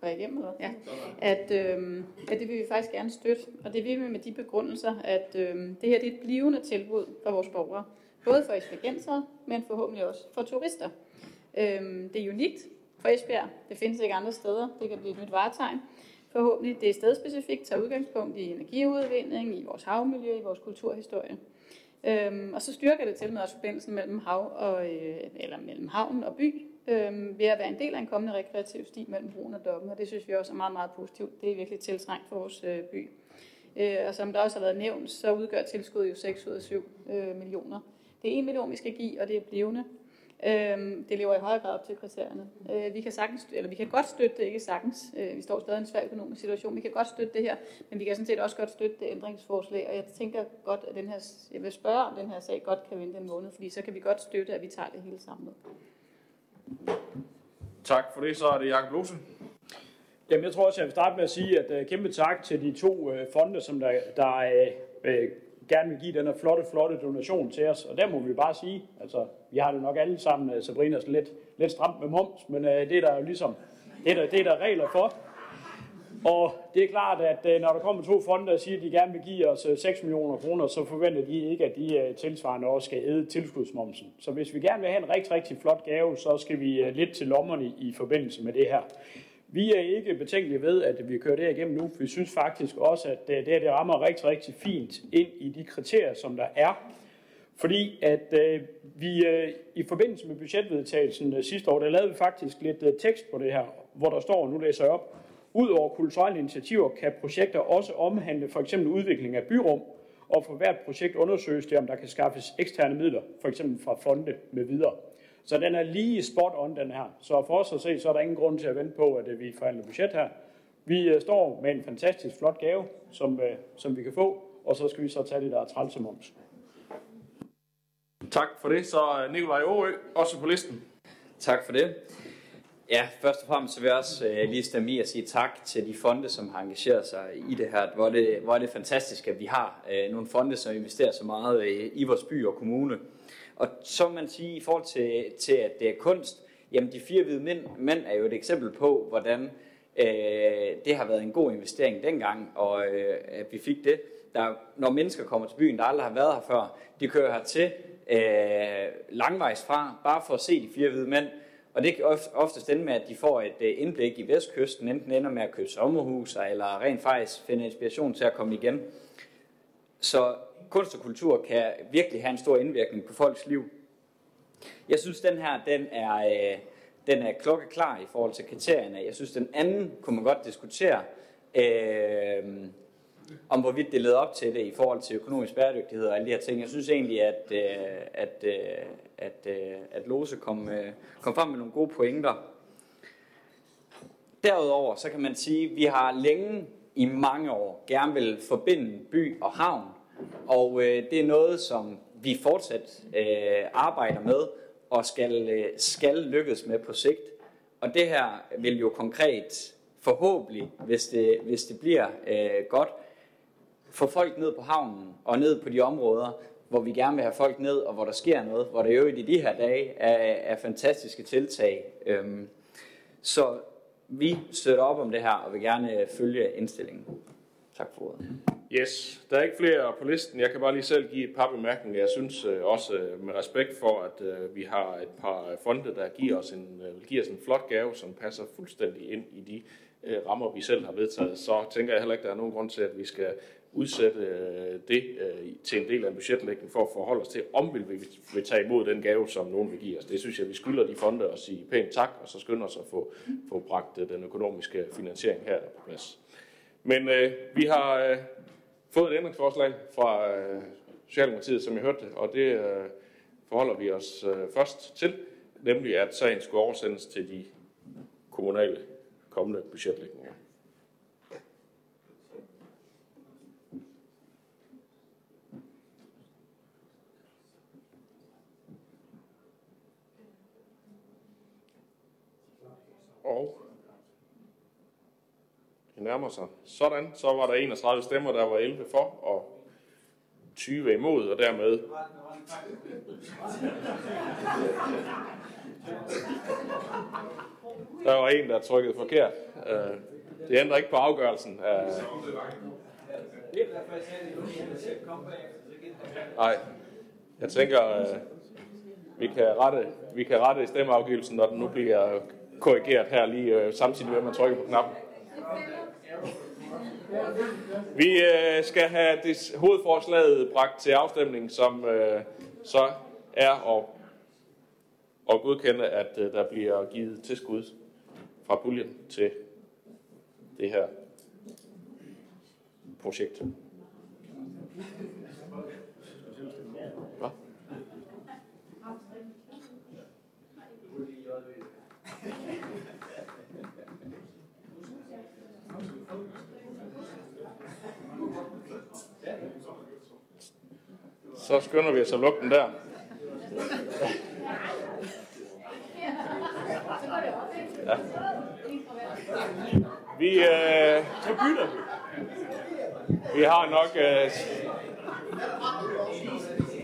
Går jeg igennem, eller? Ja. At, øh, at det vil vi faktisk gerne støtte, og det vil vi med de begrundelser, at øh, det her det er et blivende tilbud for vores borgere. Både for esbjergensere, men forhåbentlig også for turister. Øhm, det er unikt for Esbjerg. Det findes ikke andre steder. Det kan blive et nyt varetegn. Forhåbentlig det er stedspecifikt, tager udgangspunkt i energiudvinding, i vores havmiljø, i vores kulturhistorie. Øhm, og så styrker det til med forbindelsen mellem hav og, øh, eller mellem havn og by, øh, ved at være en del af en kommende rekreativ sti mellem broen og dokken, og det synes vi også er meget, meget positivt. Det er virkelig tiltrængt for vores øh, by. Øh, og som der også har været nævnt, så udgør tilskuddet jo 6 ud af 7 øh, millioner. Det er 1 million, vi skal give, og det er blivende. Øh, det lever i højere grad op til kriterierne. Øh, vi kan sagtens, eller vi kan godt støtte det, ikke sagtens. Øh, vi står stadig i en svær økonomisk situation. Vi kan godt støtte det her, men vi kan sådan set også godt støtte det ændringsforslag. Og jeg tænker godt, at den her, jeg vil spørge, om den her sag godt kan vente en måned, fordi så kan vi godt støtte, at vi tager det hele samlet. Tak for det. Så er det Jakob Lose. Jamen, jeg tror også, jeg vil starte med at sige, at uh, kæmpe tak til de to uh, fonde, som der, der uh, gerne vil give den her flotte, flotte donation til os. Og der må vi bare sige, altså, vi har det nok alle sammen, uh, Sabrina, lidt, lidt stramt med moms, men uh, det er der jo ligesom, det er der, det er der regler for. Og det er klart, at øh, når der kommer to fonde, og siger, at de gerne vil give os øh, 6 millioner kroner, så forventer de ikke, at de øh, tilsvarende også skal æde tilskudsmomsen. Så hvis vi gerne vil have en rigtig, rigtig flot gave, så skal vi lidt til lommerne i forbindelse med det her. Vi er ikke betænkelige ved, at vi kører det her igennem nu. Vi synes faktisk også, at det, det rammer rigtig, rigtig fint ind i de kriterier, som der er. Fordi at øh, vi øh, i forbindelse med budgetvedtagelsen øh, sidste år, der lavede vi faktisk lidt øh, tekst på det her, hvor der står, nu læser jeg op, Udover kulturelle initiativer kan projekter også omhandle for eksempel udvikling af byrum, og for hvert projekt undersøges det, om der kan skaffes eksterne midler, for eksempel fra fonde med videre. Så den er lige spot on, den her. Så for os at se, så er der ingen grund til at vente på, at vi forhandler budget her. Vi uh, står med en fantastisk flot gave, som, uh, som vi kan få, og så skal vi så tage det der trælse moms. Tak for det. Så Nikolaj Aarø, også på listen. Tak for det. Ja, først og fremmest så vil jeg også øh, lige stemme i at sige tak til de fonde, som har engageret sig i det her. Hvor er det, hvor er det fantastisk, at vi har øh, nogle fonde, som investerer så meget øh, i vores by og kommune. Og så man sige, i forhold til, til at det er kunst, jamen de fire hvide mænd, mænd er jo et eksempel på, hvordan øh, det har været en god investering dengang, og øh, at vi fik det. Der, når mennesker kommer til byen, der aldrig har været her før, de kører hertil øh, langvejs fra, bare for at se de fire hvide mænd, og det kan oftest ende med, at de får et øh, indblik i vestkysten, enten ender med at købe sommerhus, eller rent faktisk finde inspiration til at komme igen. Så kunst og kultur kan virkelig have en stor indvirkning på folks liv. Jeg synes, den her den er, øh, den er klokkeklar i forhold til kriterierne. Jeg synes, den anden kunne man godt diskutere, øh, om hvorvidt det leder op til det i forhold til økonomisk bæredygtighed og alle de her ting. Jeg synes egentlig, at, øh, at, øh, at, øh, at Lose kom, øh, kom frem med nogle gode pointer. Derudover så kan man sige, at vi har længe i mange år gerne vil forbinde by og havn. Og øh, det er noget, som vi fortsat øh, arbejder med og skal, øh, skal lykkes med på sigt. Og det her vil jo konkret forhåbentlig, hvis det, hvis det bliver øh, godt, få folk ned på havnen og ned på de områder, hvor vi gerne vil have folk ned, og hvor der sker noget, hvor der jo i de her dage er, er fantastiske tiltag. Øhm, så vi støtter op om det her, og vil gerne øh, følge indstillingen. Tak for ordet. Yes, der er ikke flere på listen. Jeg kan bare lige selv give et par bemærkninger. Jeg synes øh, også øh, med respekt for, at vi har et par fonde, der giver os en, giver os en flot gave, som passer fuldstændig ind i de rammer, vi selv har vedtaget, så tænker jeg heller ikke, der er nogen grund til, at vi skal udsætte øh, det øh, til en del af en budgetlægning for at forholde os til, om vi vil tage imod den gave, som nogen vil give os. Det synes jeg, vi skylder de fonde at sige pænt tak, og så skynder os at få, få bragt øh, den økonomiske finansiering her på plads. Men øh, vi har øh, fået et ændringsforslag fra øh, Socialdemokratiet, som jeg hørte og det øh, forholder vi os øh, først til, nemlig at sagen skulle oversendes til de kommunale kommende budgetlægninger. Og det nærmer sig. Sådan, så var der 31 stemmer, der var 11 for og 20 imod, og dermed... Der var en, der trykkede forkert. Øh, det ændrer ikke på afgørelsen. Øh, nej, jeg tænker, øh, vi kan rette, vi kan rette stemmeafgivelsen, når den nu bliver korrigeret her lige øh, samtidig med, at man trykker på knappen. Vi øh, skal have det hovedforslaget bragt til afstemning, som øh, så er at, at godkende, at øh, der bliver givet tilskud fra puljen til det her projekt. Så skynder vi os at lukke den der. Ja. Vi, øh, vi. Vi har nok... Øh,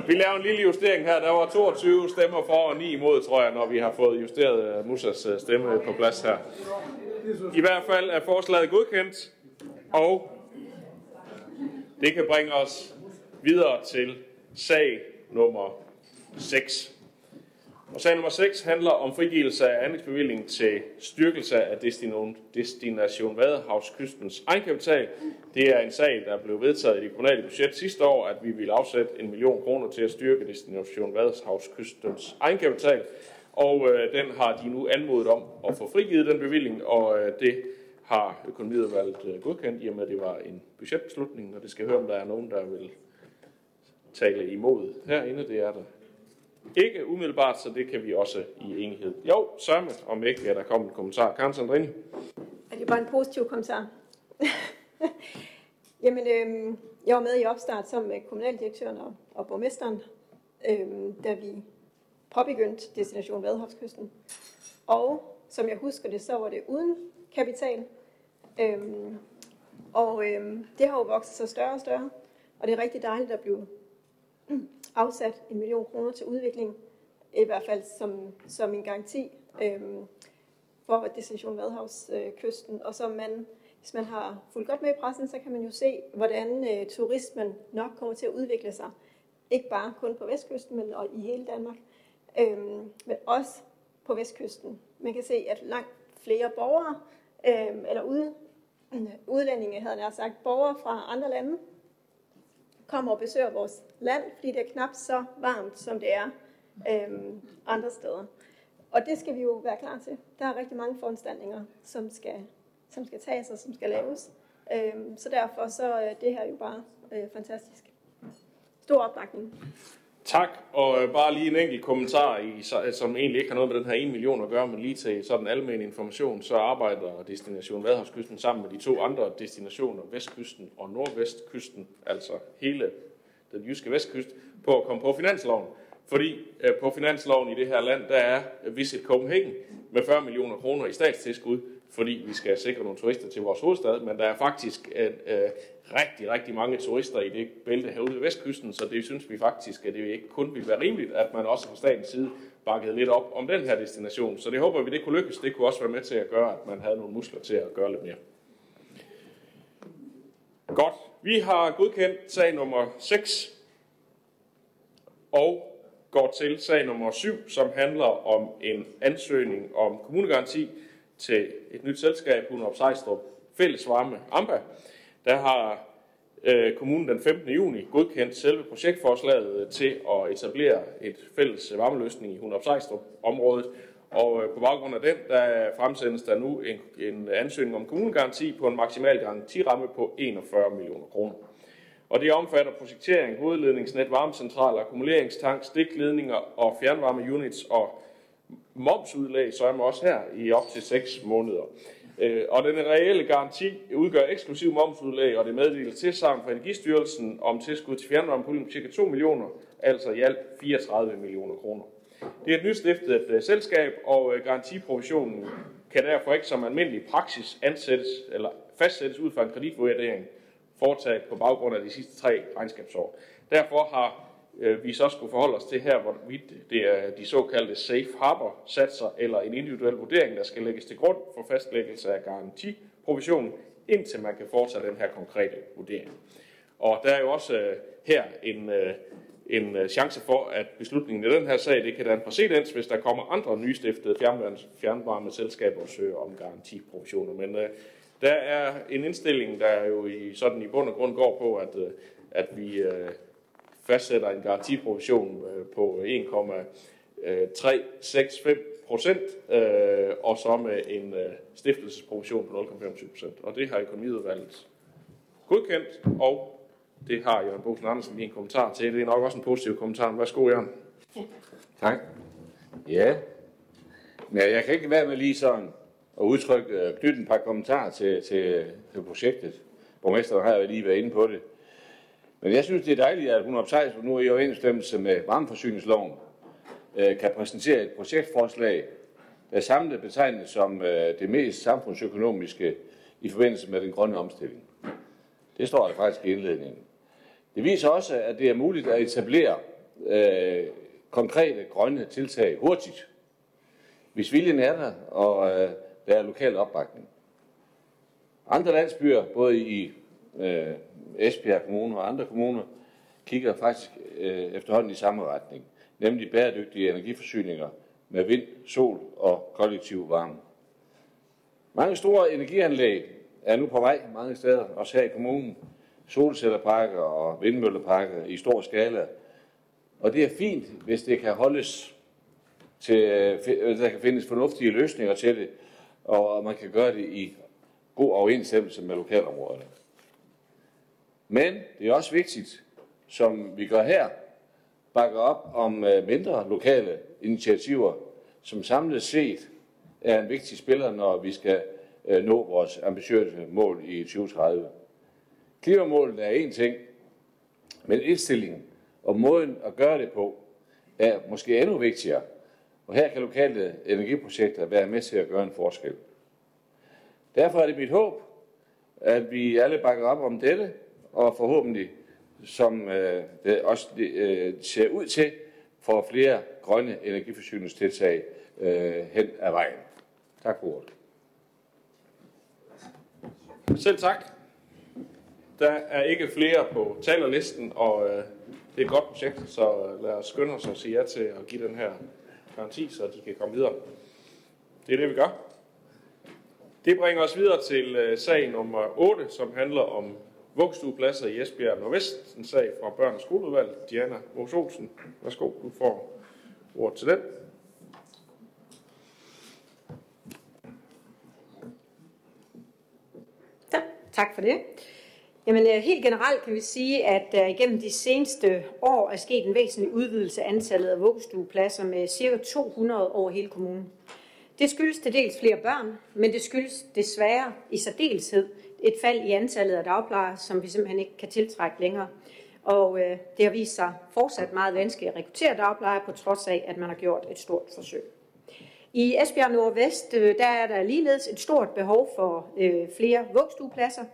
vi laver en lille justering her. Der var 22 stemmer for og 9 imod, tror jeg, når vi har fået justeret uh, Musas uh, stemme på plads her. I hvert fald er forslaget godkendt, og det kan bringe os videre til sag nummer 6. Og sag nummer 6 handler om frigivelse af anlægsbevilling til styrkelse af Destination, Destination Vadehavskystens egenkapital. Det er en sag, der blev vedtaget i det kommunale budget sidste år, at vi ville afsætte en million kroner til at styrke Destination Vadehavskystens egenkapital. Og øh, den har de nu anmodet om at få frigivet den bevilling, og øh, det har økonomiudvalget øh, godkendt, i og med at det var en budgetbeslutning, og det skal høre, om der er nogen, der vil tale imod herinde. Det er der ikke umiddelbart, så det kan vi også i enighed. Jo, sørme, om ikke at der kommer en kommentar. Karen Sandrini? Er det bare en positiv kommentar? Jamen, øhm, jeg var med i opstart sammen med kommunaldirektøren og, og borgmesteren, øhm, da vi påbegyndte Destination Vadehavskysten. Og som jeg husker det, så var det uden kapital. Øhm, og øhm, det har jo vokset sig større og større, og det er rigtig dejligt at blive afsat en million kroner til udvikling, i hvert fald som, som en garanti øh, for Destination Vadehavskysten. Øh, og som man, hvis man har fulgt godt med i pressen, så kan man jo se, hvordan øh, turismen nok kommer til at udvikle sig. Ikke bare kun på vestkysten, men og i hele Danmark, øh, men også på vestkysten. Man kan se, at langt flere borgere, øh, eller ude, udlændinge, havde jeg sagt, borgere fra andre lande, kommer og besøger vores land, fordi det er knap så varmt, som det er øhm, andre steder. Og det skal vi jo være klar til. Der er rigtig mange foranstaltninger, som skal, som skal tages og som skal laves. Øhm, så derfor så er det her jo bare øh, fantastisk. Stor opbakning. Tak, og øh, bare lige en enkelt kommentar, i, øh, som egentlig ikke har noget med den her 1 million at gøre, men lige til sådan almen information, så arbejder Destination Vadehavskysten sammen med de to andre destinationer, Vestkysten og Nordvestkysten, altså hele den jyske vestkyst, på at komme på finansloven. Fordi øh, på finansloven i det her land, der er Visit Copenhagen med 40 millioner kroner i statstilskud, fordi vi skal sikre nogle turister til vores hovedstad, men der er faktisk øh, øh, rigtig, rigtig mange turister i det bælte herude ved Vestkysten, så det synes vi faktisk, at det ikke kun vil være rimeligt, at man også fra statens side bakkede lidt op om den her destination. Så det håber vi, det kunne lykkes. Det kunne også være med til at gøre, at man havde nogle muskler til at gøre lidt mere. Godt. Vi har godkendt sag nummer 6 og går til sag nummer 7, som handler om en ansøgning om kommunegaranti til et nyt selskab, Hunderup Sejstrup Fællesvarme AMBA. Der har øh, kommunen den 15. juni godkendt selve projektforslaget til at etablere et fælles varmeløsning i Hunderup Sejstrup området. Og øh, på baggrund af den, der fremsendes der nu en, en ansøgning om kommunegaranti på en maksimal garantiramme på 41 millioner kroner. Og det omfatter projektering, hovedledningsnet, varmecentraler, akkumuleringstank, stikledninger og fjernvarmeunits og momsudlæg, så er man også her i op til 6 måneder. Øh, og den reelle garanti udgør eksklusiv momsudlæg, og det meddeler til sammen for Energistyrelsen om tilskud til fjernvarmepuljen på ca. 2 millioner, altså i alt 34 millioner kroner. Det er et nystiftet uh, selskab, og uh, garantiprovisionen kan derfor ikke som almindelig praksis ansættes eller fastsættes ud fra en kreditvurdering foretaget på baggrund af de sidste tre regnskabsår. Derfor har øh, vi så skulle forholde os til her, hvor det er de såkaldte safe harbor satser eller en individuel vurdering, der skal lægges til grund for fastlæggelse af garantiprovisionen, indtil man kan foretage den her konkrete vurdering. Og der er jo også øh, her en, øh, en øh, chance for, at beslutningen i den her sag, det kan danne præcedens, hvis der kommer andre nystiftede fjernvarme selskaber og søger om garantiprovisioner. Men øh, der er en indstilling, der jo i, sådan i bund og grund går på, at, øh, at vi øh, fastsætter en garantiprovision øh, på øh, 1,365 øh, procent, øh, og så med en øh, stiftelsesprovision på 0,25 procent. Og det har økonomiudvalget godkendt, og det har Jørgen Bosen Andersen lige en kommentar til. Det er nok også en positiv kommentar. Værsgo, Jørgen. Tak. Ja. Men jeg kan ikke være med lige sådan at udtrykke, knytte et par kommentarer til, til, til projektet. Borgmesteren har jo lige været inde på det. Men jeg synes, det er dejligt, at hun optager nu i overensstemmelse med varmeforsyningsloven øh, kan præsentere et projektforslag, der samlet betegnes som øh, det mest samfundsøkonomiske i forbindelse med den grønne omstilling. Det står der faktisk i indledningen. Det viser også, at det er muligt at etablere øh, konkrete grønne tiltag hurtigt, hvis viljen er der, og øh, der er lokal opbakning. Andre landsbyer, både i øh, Esbjerg Kommune og andre kommuner, kigger faktisk øh, efterhånden i samme retning, nemlig bæredygtige energiforsyninger med vind, sol og kollektiv varme. Mange store energianlæg er nu på vej mange steder, også her i kommunen. Solcellerparker og vindmølleparker i stor skala. Og det er fint, hvis det kan holdes til, øh, øh, der kan findes fornuftige løsninger til det, og man kan gøre det i god overensstemmelse med lokalområderne. Men det er også vigtigt, som vi gør her, bakke op om øh, mindre lokale initiativer, som samlet set er en vigtig spiller, når vi skal øh, nå vores ambitiøse mål i 2030. Klimamålet er en ting, men indstillingen og måden at gøre det på er måske endnu vigtigere. Og her kan lokale energiprojekter være med til at gøre en forskel. Derfor er det mit håb, at vi alle bakker op om dette, og forhåbentlig, som øh, det også øh, ser ud til, får flere grønne energiforsyningstiltag øh, hen ad vejen. Tak for ordet. Selv tak. Der er ikke flere på talerlisten, og øh, det er et godt projekt, så øh, lad os skynde os at sige ja til at give den her garanti, så de kan komme videre. Det er det, vi gør. Det bringer os videre til øh, sag nummer 8, som handler om vuggestuepladser i Esbjerg Nordvest. En sag fra Børn- Skoleudvalg. Diana Vos Olsen, værsgo, du får ordet til den. Ja, tak for det. Jamen, øh, helt generelt kan vi sige, at der igennem de seneste år er sket en væsentlig udvidelse af antallet af vuggestuepladser med ca. 200 over hele kommunen. Det skyldes til dels flere børn, men det skyldes desværre i særdeleshed et fald i antallet af dagplejere, som vi simpelthen ikke kan tiltrække længere. Og øh, det har vist sig fortsat meget vanskeligt at rekruttere dagplejere, på trods af, at man har gjort et stort forsøg. I Esbjerg Nordvest, øh, der er der ligeledes et stort behov for øh, flere vuggestuepladser.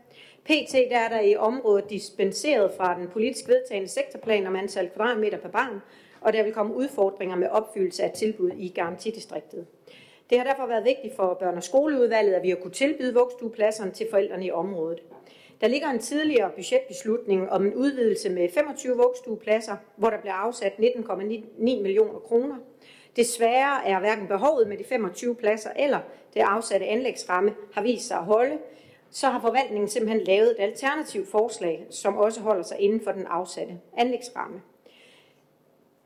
PT der er der i området dispenseret fra den politisk vedtagende sektorplan om antal kvadratmeter per barn, og der vil komme udfordringer med opfyldelse af tilbud i garantidistriktet. Det har derfor været vigtigt for børn- og skoleudvalget, at vi har kunne tilbyde vugstuepladserne til forældrene i området. Der ligger en tidligere budgetbeslutning om en udvidelse med 25 vuggestuepladser, hvor der bliver afsat 19,9 millioner kroner. Desværre er hverken behovet med de 25 pladser eller det afsatte anlægsramme har vist sig at holde, så har forvaltningen simpelthen lavet et alternativt forslag, som også holder sig inden for den afsatte anlægsramme.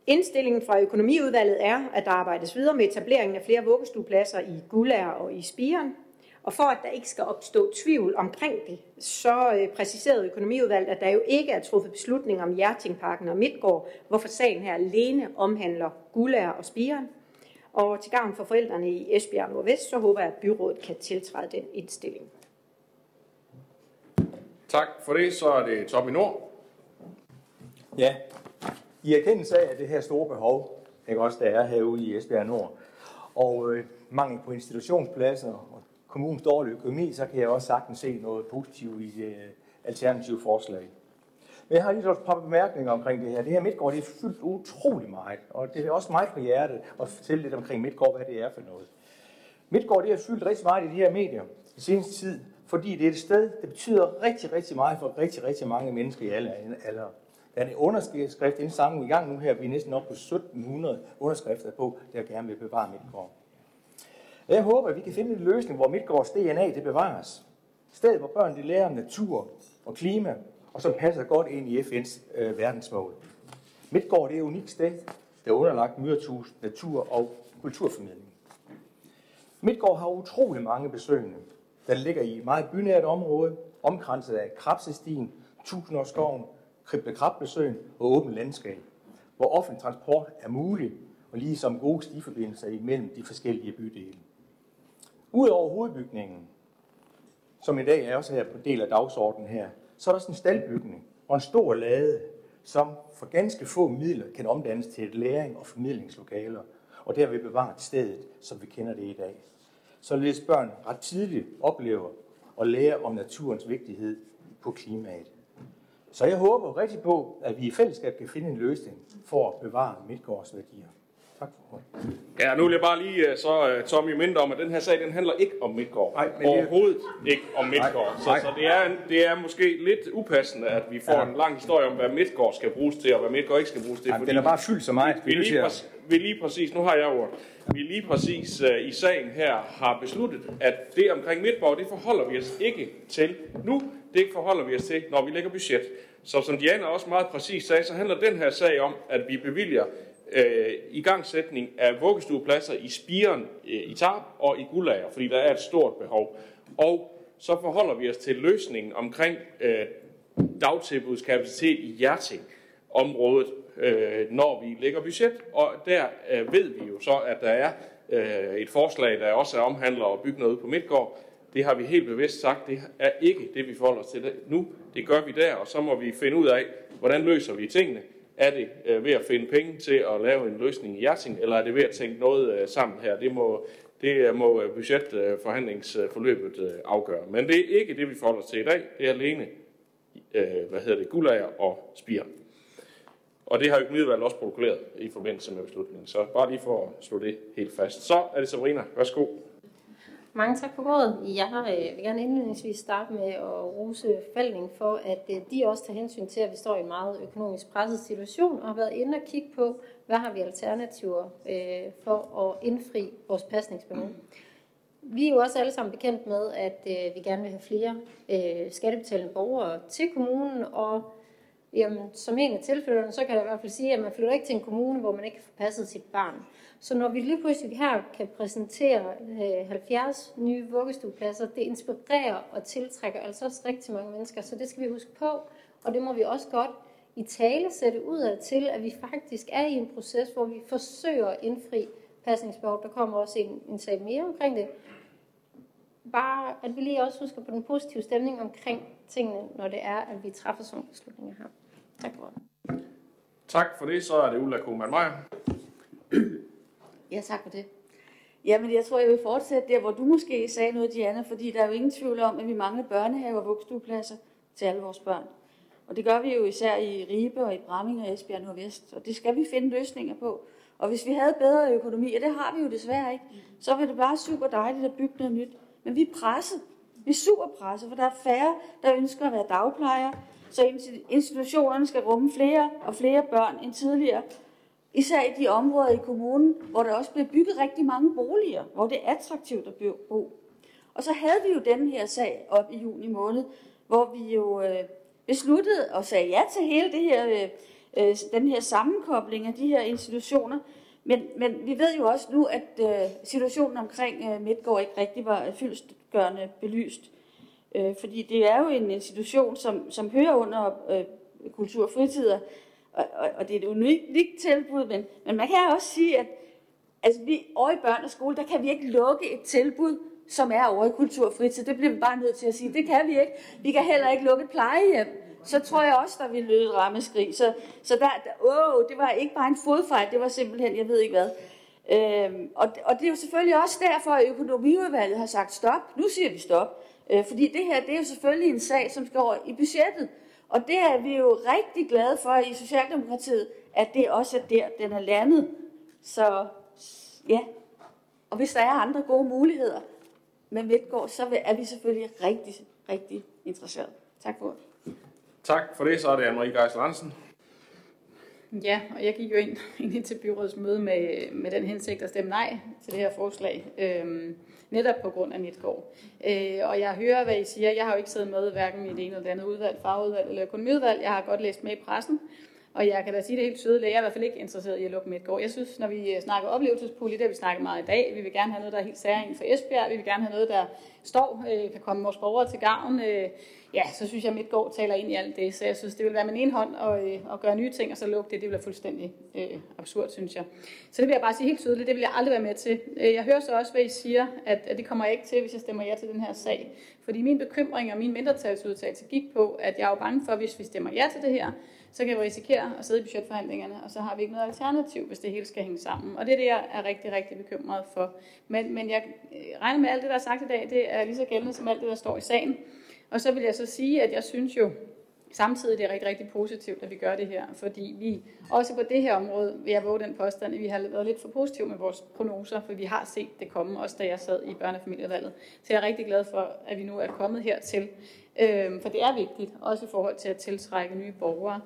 Indstillingen fra økonomiudvalget er, at der arbejdes videre med etableringen af flere vuggestuepladser i Gullager og i Spiren. Og for at der ikke skal opstå tvivl omkring det, så øh, præciserede økonomiudvalget, at der jo ikke er truffet beslutning om Hjertingparken og Midtgård, hvorfor sagen her alene omhandler Gullager og Spiren. Og til gavn for forældrene i Esbjerg Nordvest, så håber jeg, at byrådet kan tiltræde den indstilling. Tak for det. Så er det Tommy Nord. Ja, i erkendelse af det her store behov, ikke også der er herude i Esbjerg Nord, og øh, mangel på institutionspladser og kommunens dårlige økonomi, så kan jeg også sagtens se noget positivt i det øh, alternative forslag. Men jeg har lige et par bemærkninger omkring det her. Det her Midtgård, det er fyldt utrolig meget, og det er også meget på hjertet at fortælle lidt omkring Midtgård, hvad det er for noget. Midtgård, det er fyldt rigtig meget i de her medier i seneste tid, fordi det er et sted, der betyder rigtig, rigtig meget for rigtig, rigtig mange mennesker i alle aldre. Der er en underskrift indsamling i gang nu her. Vi er næsten oppe på 1700 underskrifter på, der gerne vil bevare Midtgård. Jeg håber, at vi kan finde en løsning, hvor Midtgårds DNA det bevares. Sted, hvor børn de lærer om natur og klima, og som passer godt ind i FN's øh, verdensmål. Midtgård det er et unikt sted, der er underlagt myrtus, natur og kulturformidling. Midtgård har utrolig mange besøgende, der ligger i et meget bynært område, omkranset af Krabsestien, Tusindårsskoven, Krible og åbent landskab, hvor offentlig transport er mulig, og ligesom gode stiforbindelser imellem de forskellige bydele. Udover hovedbygningen, som i dag er også her på del af dagsordenen her, så er der også en staldbygning og en stor lade, som for ganske få midler kan omdannes til et læring- og formidlingslokaler, og derved bevare stedet, som vi kender det i dag. Således børn ret tidligt oplever og lærer om naturens vigtighed på klimaet. Så jeg håber rigtig på, at vi i fællesskab kan finde en løsning for at bevare Midtgårds værdier. Tak for det. Ja, nu vil jeg bare lige øh, så uh, Tommy minde om, at den her sag, den handler ikke om Midtgård. Nej, men det- Overhovedet ikke om Midtgård. Nej, Så, nej. så det, er, det er måske lidt upassende, at vi får Ja. ja. en lang historie om, hvad Midtgård skal bruges til, og hvad Midtgård ikke skal bruges til. Jamen, den er bare fyldt så meget. Vi lige, præcis, vi lige præcis, nu har jeg ordet, vi lige præcis uh, i sagen her har besluttet, at det omkring Midtborg, det forholder vi os ikke til nu. Det forholder vi os til, når vi lægger budget. Så som Diana også meget præcis sagde, så handler den her sag om, at vi bevilger øh, igangsætning af vuggestuepladser i Spiren, øh, i Tarp og i Gullager, fordi der er et stort behov. Og så forholder vi os til løsningen omkring øh, dagtilbudskapacitet i Hjerting området, øh, når vi lægger budget, og der øh, ved vi jo så, at der er øh, et forslag, der også omhandler at bygge noget på Midtgård. Det har vi helt bevidst sagt, det er ikke det, vi forholder os til nu. Det gør vi der, og så må vi finde ud af, hvordan løser vi tingene. Er det øh, ved at finde penge til at lave en løsning i Hjerting, eller er det ved at tænke noget øh, sammen her? Det må, det øh, må øh, budgetforhandlingsforløbet øh, afgøre. Men det er ikke det, vi forholder os til i dag. Det er alene, øh, hvad hedder det, gulager og spire. Og det har økonomiudvalget også protokolleret i forbindelse med beslutningen. Så bare lige for at slå det helt fast. Så er det Sabrina. Værsgo. Mange tak for rådet. Jeg øh, vil gerne indledningsvis starte med at rose forvaltningen for, at øh, de også tager hensyn til, at vi står i en meget økonomisk presset situation, og har været inde og kigge på, hvad har vi alternativer øh, for at indfri vores pasningsbehov. Vi er jo også alle sammen bekendt med, at øh, vi gerne vil have flere øh, skattebetalende borgere til kommunen, og jamen, som en af tilfældene, så kan jeg i hvert fald sige, at man flytter ikke til en kommune, hvor man ikke får passet sit barn. Så når vi lige pludselig her kan præsentere øh, 70 nye vuggestuepladser, det inspirerer og tiltrækker altså også rigtig mange mennesker, så det skal vi huske på, og det må vi også godt i tale sætte ud af til, at vi faktisk er i en proces, hvor vi forsøger at indfri pasningsbehov. Der kommer også en, en sag mere omkring det. Bare at vi lige også husker på den positive stemning omkring tingene, når det er, at vi træffer sådan beslutninger her. Tak for det. Tak for det. Så er det Ulla Kuhlmann Meyer. Ja, tak for det. Jamen, jeg tror, jeg vil fortsætte der, hvor du måske sagde noget, Diana, fordi der er jo ingen tvivl om, at vi mangler børnehaver og vuggestuepladser til alle vores børn. Og det gør vi jo især i Ribe og i Bramming og Esbjerg Nordvest, og det skal vi finde løsninger på. Og hvis vi havde bedre økonomi, og det har vi jo desværre ikke, så ville det bare super dejligt at bygge noget nyt. Men vi er presset. Vi er super presset, for der er færre, der ønsker at være dagplejere, så institutionerne skal rumme flere og flere børn end tidligere. Især i de områder i kommunen, hvor der også bliver bygget rigtig mange boliger, hvor det er attraktivt at bo. Og så havde vi jo den her sag op i juni måned, hvor vi jo øh, besluttede og sagde ja til hele det her, øh, øh den her sammenkobling af de her institutioner. Men, men vi ved jo også nu, at øh, situationen omkring øh, Midtgård ikke rigtig var fyldstgørende belyst. Øh, fordi det er jo en institution, som, som hører under øh, kultur- og fritider, og, og, og det er et unikt tilbud, men, men man kan også sige, at altså, vi over i børn og skole, der kan vi ikke lukke et tilbud, som er over i kultur og fritid. Det bliver vi bare nødt til at sige. Det kan vi ikke. Vi kan heller ikke lukke et plejehjem. Så tror jeg også, der vil lyde rammeskrig. Så, så der, der, åh, det var ikke bare en fodfejl, det var simpelthen, jeg ved ikke hvad. Øhm, og, og det er jo selvfølgelig også derfor, at økonomiudvalget har sagt stop. Nu siger vi stop. Øh, fordi det her, det er jo selvfølgelig en sag, som skal over i budgettet. Og det er vi jo rigtig glade for i Socialdemokratiet, at det også er der, den er landet. Så ja, og hvis der er andre gode muligheder med Midtgård, så er vi selvfølgelig rigtig, rigtig interesseret. Tak for det. Tak for det. Så er det Anne-Marie Geisel Hansen. Ja, og jeg gik jo ind, ind til byrådsmøde med, med den hensigt at stemme nej til det her forslag. Øhm, netop på grund af Midtgård. Øh, og jeg hører, hvad I siger. Jeg har jo ikke siddet med hverken i det ene eller det andet udvalg, fagudvalg eller økonomiudvalg. Jeg har godt læst med i pressen. Og jeg kan da sige det helt tydeligt, jeg er i hvert fald ikke interesseret i at lukke Midtgård. Jeg synes, når vi øh, snakker oplevelsespulje, det har vi snakket meget i dag. Vi vil gerne have noget, der er helt særligt for Esbjerg. Vi vil gerne have noget, der står, øh, kan komme vores borgere til gavn. Øh, ja, så synes jeg, at Midtgård taler ind i alt det. Så jeg synes, det vil være med en hånd at, øh, at gøre nye ting, og så lukke det. Det bliver fuldstændig øh, absurd, synes jeg. Så det vil jeg bare sige helt tydeligt, det vil jeg aldrig være med til. Øh, jeg hører så også, hvad I siger, at, at det kommer jeg ikke til, hvis jeg stemmer ja til den her sag. Fordi min bekymring og min mindretalsudtalelse gik på, at jeg er jo bange for, hvis vi stemmer ja til det her, så kan vi risikere at sidde i budgetforhandlingerne, og så har vi ikke noget alternativ, hvis det hele skal hænge sammen. Og det er det, jeg er rigtig, rigtig bekymret for. Men, men jeg øh, regner med, at alt det, der er sagt i dag, det er lige så gældende som alt det, der står i sagen. Og så vil jeg så sige, at jeg synes jo, samtidig er det rigtig, rigtig positivt, at vi gør det her, fordi vi også på det her område, vil jeg våge den påstand, at vi har været lidt for positive med vores prognoser, for vi har set det komme, også da jeg sad i børnefamilievalget. Så jeg er rigtig glad for, at vi nu er kommet hertil, øhm, for det er vigtigt, også i forhold til at tiltrække nye borgere.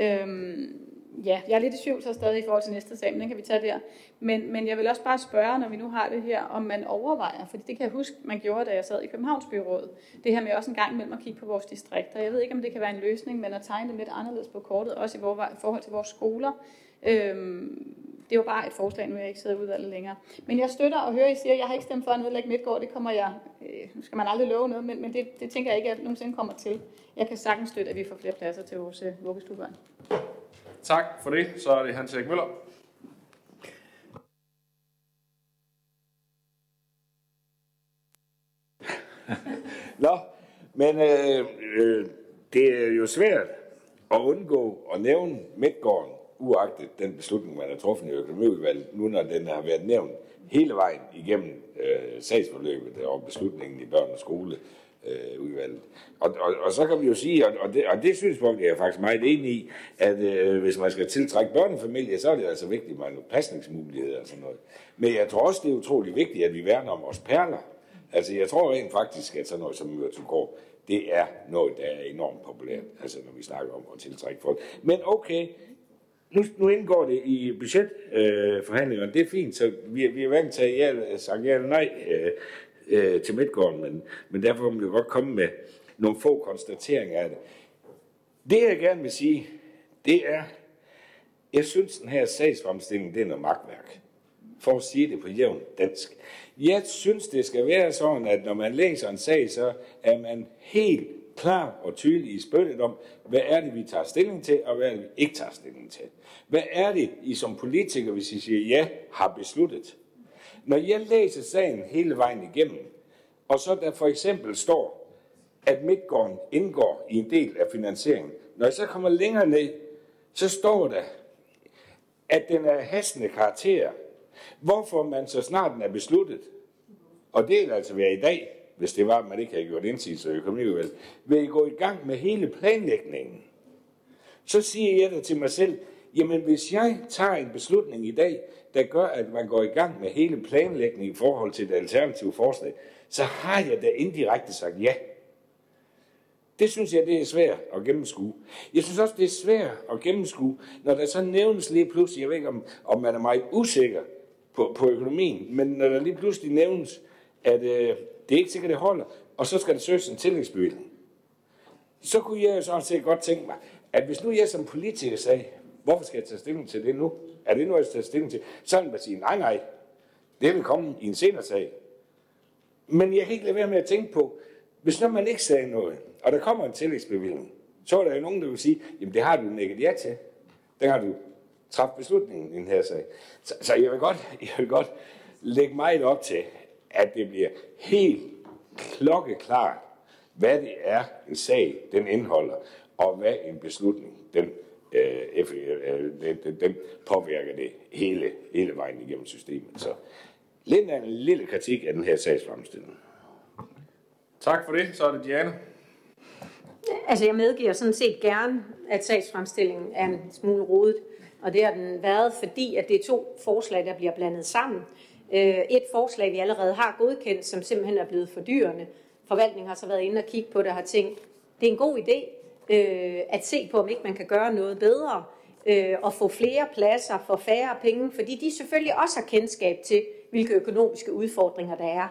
Øhm, ja, jeg er lidt i tvivl så stadig i forhold til næste sag, men den kan vi tage der. Men, men jeg vil også bare spørge, når vi nu har det her, om man overvejer, fordi det kan jeg huske, man gjorde, da jeg sad i Københavns Byråd, det her med også en gang imellem at kigge på vores distrikter. Jeg ved ikke, om det kan være en løsning, men at tegne det lidt anderledes på kortet, også i forhold til vores skoler. Øhm, det var bare et forslag, nu er jeg ikke sidder i udvalget længere. Men jeg støtter og hører, I siger, at jeg har ikke stemt for at nedlægge Midtgård. Det kommer jeg, øh, skal man aldrig love noget, men, men det, det tænker jeg ikke, at jeg nogensinde kommer til. Jeg kan sagtens støtte, at vi får flere pladser til vores øh, vuggestuebørn. Tak for det. Så er det Hans Erik Møller. Nå, men øh, øh, det er jo svært at undgå at nævne Midtgården, uagtet den beslutning, man har truffet i økonomiudvalget, nu når den har været nævnt hele vejen igennem øh, sagsforløbet og beslutningen i børn- og skole øh, udvalget. Og, og, og så kan vi jo sige, og, og, det, og det synspunkt er jeg faktisk meget enig i, at øh, hvis man skal tiltrække børnefamilier, så er det altså vigtigt, at man har pasningsmuligheder og sådan noget. Men jeg tror også, det er utrolig vigtigt, at vi værner om vores perler. Altså jeg tror rent faktisk, at sådan noget som går, det er noget, der er enormt populært, altså når vi snakker om at tiltrække folk. Men okay, nu, nu indgår det i budgetforhandlingerne, øh, det er fint, så vi, vi er vant til at sagt ja eller nej øh, øh, til Midtgården, men, men derfor må vi jo godt komme med nogle få konstateringer af det. Det jeg gerne vil sige, det er, jeg synes den her sagsfremstilling, det er noget magtværk. For at sige det på jævn dansk. Jeg synes, det skal være sådan, at når man læser en sag, så er man helt klar og tydelig i spyttet om, hvad er det, vi tager stilling til, og hvad er det, vi ikke tager stilling til. Hvad er det, I som politiker, hvis I siger ja, har besluttet? Når jeg læser sagen hele vejen igennem, og så der for eksempel står, at Midtgården indgår i en del af finansieringen. Når jeg så kommer længere ned, så står der, at den er hastende karakter. Hvorfor man så snart den er besluttet, og det er altså være i dag, hvis det var, at man ikke havde gjort indsigelse i økonomiudvalget, vil I gå i gang med hele planlægningen. Så siger jeg da til mig selv, jamen hvis jeg tager en beslutning i dag, der gør, at man går i gang med hele planlægningen i forhold til det alternative forslag, så har jeg da indirekte sagt ja. Det synes jeg, det er svært at gennemskue. Jeg synes også, det er svært at gennemskue, når der så nævnes lige pludselig, jeg ved ikke, om, om man er meget usikker på, på økonomien, men når der lige pludselig nævnes, at øh, det er ikke sikkert, det holder, og så skal der søges en tillægsbevilling. Så kunne jeg jo sådan set godt tænke mig, at hvis nu jeg som politiker sagde, hvorfor skal jeg tage stilling til det nu? Er det noget, jeg skal tage stilling til? Så vil man sige, nej, nej, det vil komme i en senere sag. Men jeg kan ikke lade være med at tænke på, hvis når man ikke sagde noget, og der kommer en tillægsbevilling, så er der jo nogen, der vil sige, jamen det har du nikket ja til. Den har du træffet beslutningen i den her sag. Så, så jeg, vil godt, jeg vil godt lægge meget op til, at det bliver helt klokkeklart, hvad det er, en sag den indeholder, og hvad en beslutning den, øh, øh, den, den påvirker det hele, hele vejen igennem systemet. Så lidt af en lille kritik af den her sagsfremstilling. Tak for det. Så er det Diana. Altså, jeg medgiver sådan set gerne, at sagsfremstillingen er en smule rodet. Og det har den været, fordi at det er to forslag, der bliver blandet sammen. Øh, et forslag, vi allerede har godkendt, som simpelthen er blevet fordyrende. Forvaltningen har så været inde og kigge på det og har tænkt, det er en god idé øh, at se på, om ikke man kan gøre noget bedre øh, og få flere pladser for færre penge, fordi de selvfølgelig også har kendskab til, hvilke økonomiske udfordringer der er.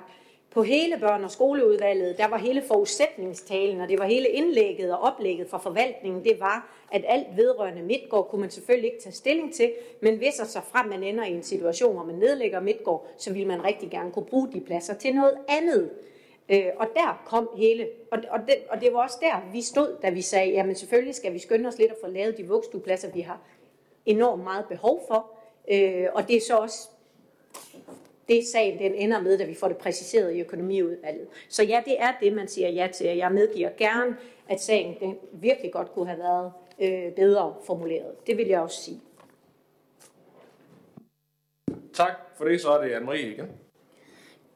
På hele børn- og skoleudvalget, der var hele forudsætningstalen, og det var hele indlægget og oplægget fra forvaltningen, det var, at alt vedrørende Midtgård kunne man selvfølgelig ikke tage stilling til, men hvis og så frem man ender i en situation, hvor man nedlægger Midtgård, så vil man rigtig gerne kunne bruge de pladser til noget andet. Øh, og der kom hele, og, og, det, og det var også der, vi stod, da vi sagde, jamen selvfølgelig skal vi skynde os lidt at få lavet de vugstuepladser, vi har enormt meget behov for. Øh, og det er så også det sagen den ender med, da vi får det præciseret i økonomiudvalget. Så ja, det er det, man siger ja til. Jeg medgiver gerne, at sagen den virkelig godt kunne have været øh, bedre formuleret. Det vil jeg også sige. Tak for det. Så er det Anne-Marie igen.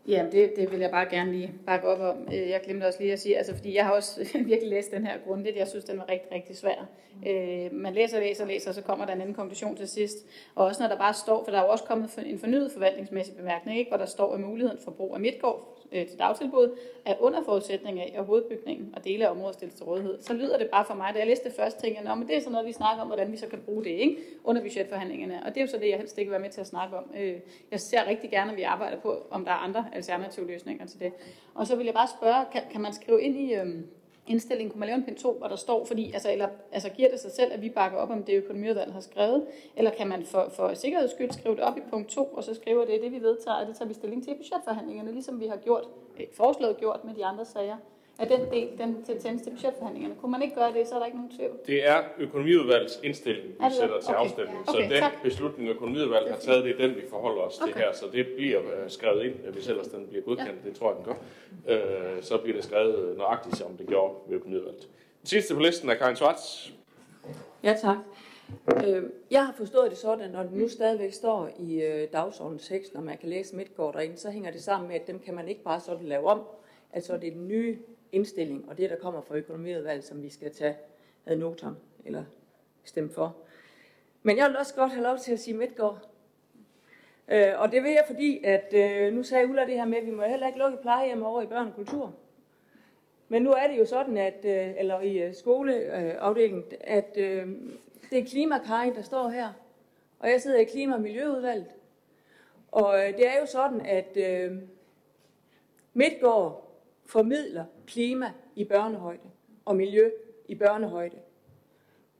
Ja, det, det vil jeg bare gerne lige bakke op om. Øh, jeg glemte også lige at sige, altså fordi jeg har også virkelig læst den her grundigt. Jeg synes, den var rigtig, rigtig svær. Øh, man læser, læser, læser, og så kommer der en anden konklusion til sidst. Og også når der bare står, for der er jo også kommet en fornyet forvaltningsmæssig bemærkning, ikke, hvor der står, at muligheden for brug af midtgård øh, til dagtilbud er under forudsætning af, at hovedbygningen og dele af området stilles til rådighed. Så lyder det bare for mig, da jeg læste det først, tænkte jeg, men det er sådan noget, vi snakker om, hvordan vi så kan bruge det ikke? under budgetforhandlingerne. Og det er jo så det, jeg helst ikke vil være med til at snakke om. Øh, jeg ser rigtig gerne, at vi arbejder på, om der er andre alternative løsninger til det. Og så vil jeg bare spørge, kan, kan man skrive ind i... Øh, indstilling, kunne man lave en pind 2, hvor der står, fordi, altså, eller, altså giver det sig selv, at vi bakker op om det økonomiudvalget har skrevet, eller kan man for, for sikkerheds skyld skrive det op i punkt 2, og så skriver det, det vi vedtager, og det tager vi stilling til i budgetforhandlingerne, ligesom vi har gjort, øh, foreslået gjort med de andre sager. At den del, den til til budgetforhandlingerne. Kunne man ikke gøre det, så er der ikke nogen tvivl. Det er økonomiudvalgets indstilling, vi Er sætter til Okay. afstemning. Okay, så den tak. beslutning, økonomiudvalget har taget, det er den, vi forholder os til Okay. her. Så det bliver øh, skrevet ind, hvis ellers den bliver godkendt. Det tror jeg, den gør. Øh, så bliver det skrevet nøjagtigt, som det gjorde ved økonomiudvalget. Den sidste på listen er Karin Schwartz. Ja, tak. Øh, jeg har forstået det sådan, at når det nu stadigvæk står i øh, dagsordens tekst, når man kan læse Midtgaard derinde, så hænger det sammen med, at dem kan man ikke bare sådan lave om. Altså det er den nye indstilling, og det, der kommer fra økonomiudvalget, som vi skal tage ad notam, eller stemme for. Men jeg vil også godt have lov til at sige Midtgaard. Øh, og det vil jeg, fordi at øh, nu sagde Ulla det her med, at vi må heller ikke lukke plejehjem over i børn og kultur. Men nu er det jo sådan, at, øh, eller i øh, skoleafdelingen, at øh, det er klimakajen, der står her. Og jeg sidder i klima- og miljøudvalget. Og øh, det er jo sådan, at øh, Midtgård formidler klima i børnehøjde og miljø i børnehøjde.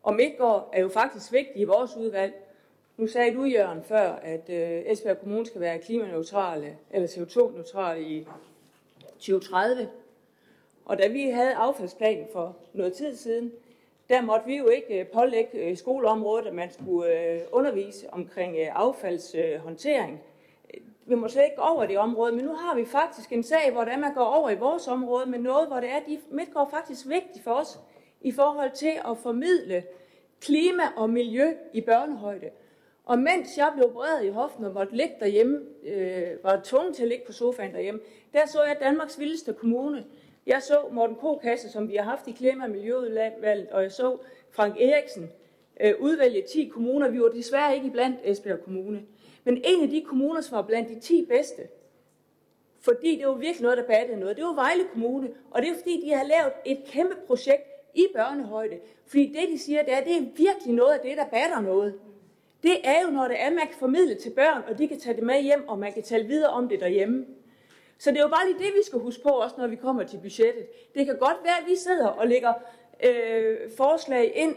Og Midtgård er jo faktisk vigtig i vores udvalg. Nu sagde du, Jørgen, før, at øh, Esbjerg Kommune skal være klimaneutrale, eller CO2-neutrale i 2030. Og da vi havde affaldsplanen for noget tid siden, der måtte vi jo ikke øh, pålægge øh, skoleområdet, at man skulle øh, undervise omkring affaldshåndtering. Vi må slet ikke gå over det område, men nu har vi faktisk en sag, hvor det er, man går over i vores område, med noget, hvor det er, de midtgår faktisk vigtigt for os i forhold til at formidle klima og miljø i børnehøjde. Og mens jeg blev opereret i hoften og måtte ligge derhjemme, øh, var tvunget til at ligge på sofaen derhjemme, der så jeg Danmarks vildeste kommune. Jeg så Morten Kokasse, som vi har haft i Klima- og Miljøudvalget, og jeg så Frank Eriksen øh, udvælge 10 kommuner. Vi var desværre ikke blandt Esbjerg Kommune. Men en af de kommuner, som var blandt de 10 bedste, fordi det var virkelig noget, der battede noget, det var Vejle Kommune. Og det er fordi, de har lavet et kæmpe projekt i børnehøjde. Fordi det, de siger, det er, det er virkelig noget af det, der batter noget. Det er jo, når det er, man kan formidle til børn, og de kan tage det med hjem, og man kan tale videre om det derhjemme. Så det er jo bare lige det, vi skal huske på, også når vi kommer til budgettet. Det kan godt være, at vi sidder og lægger øh, forslag ind,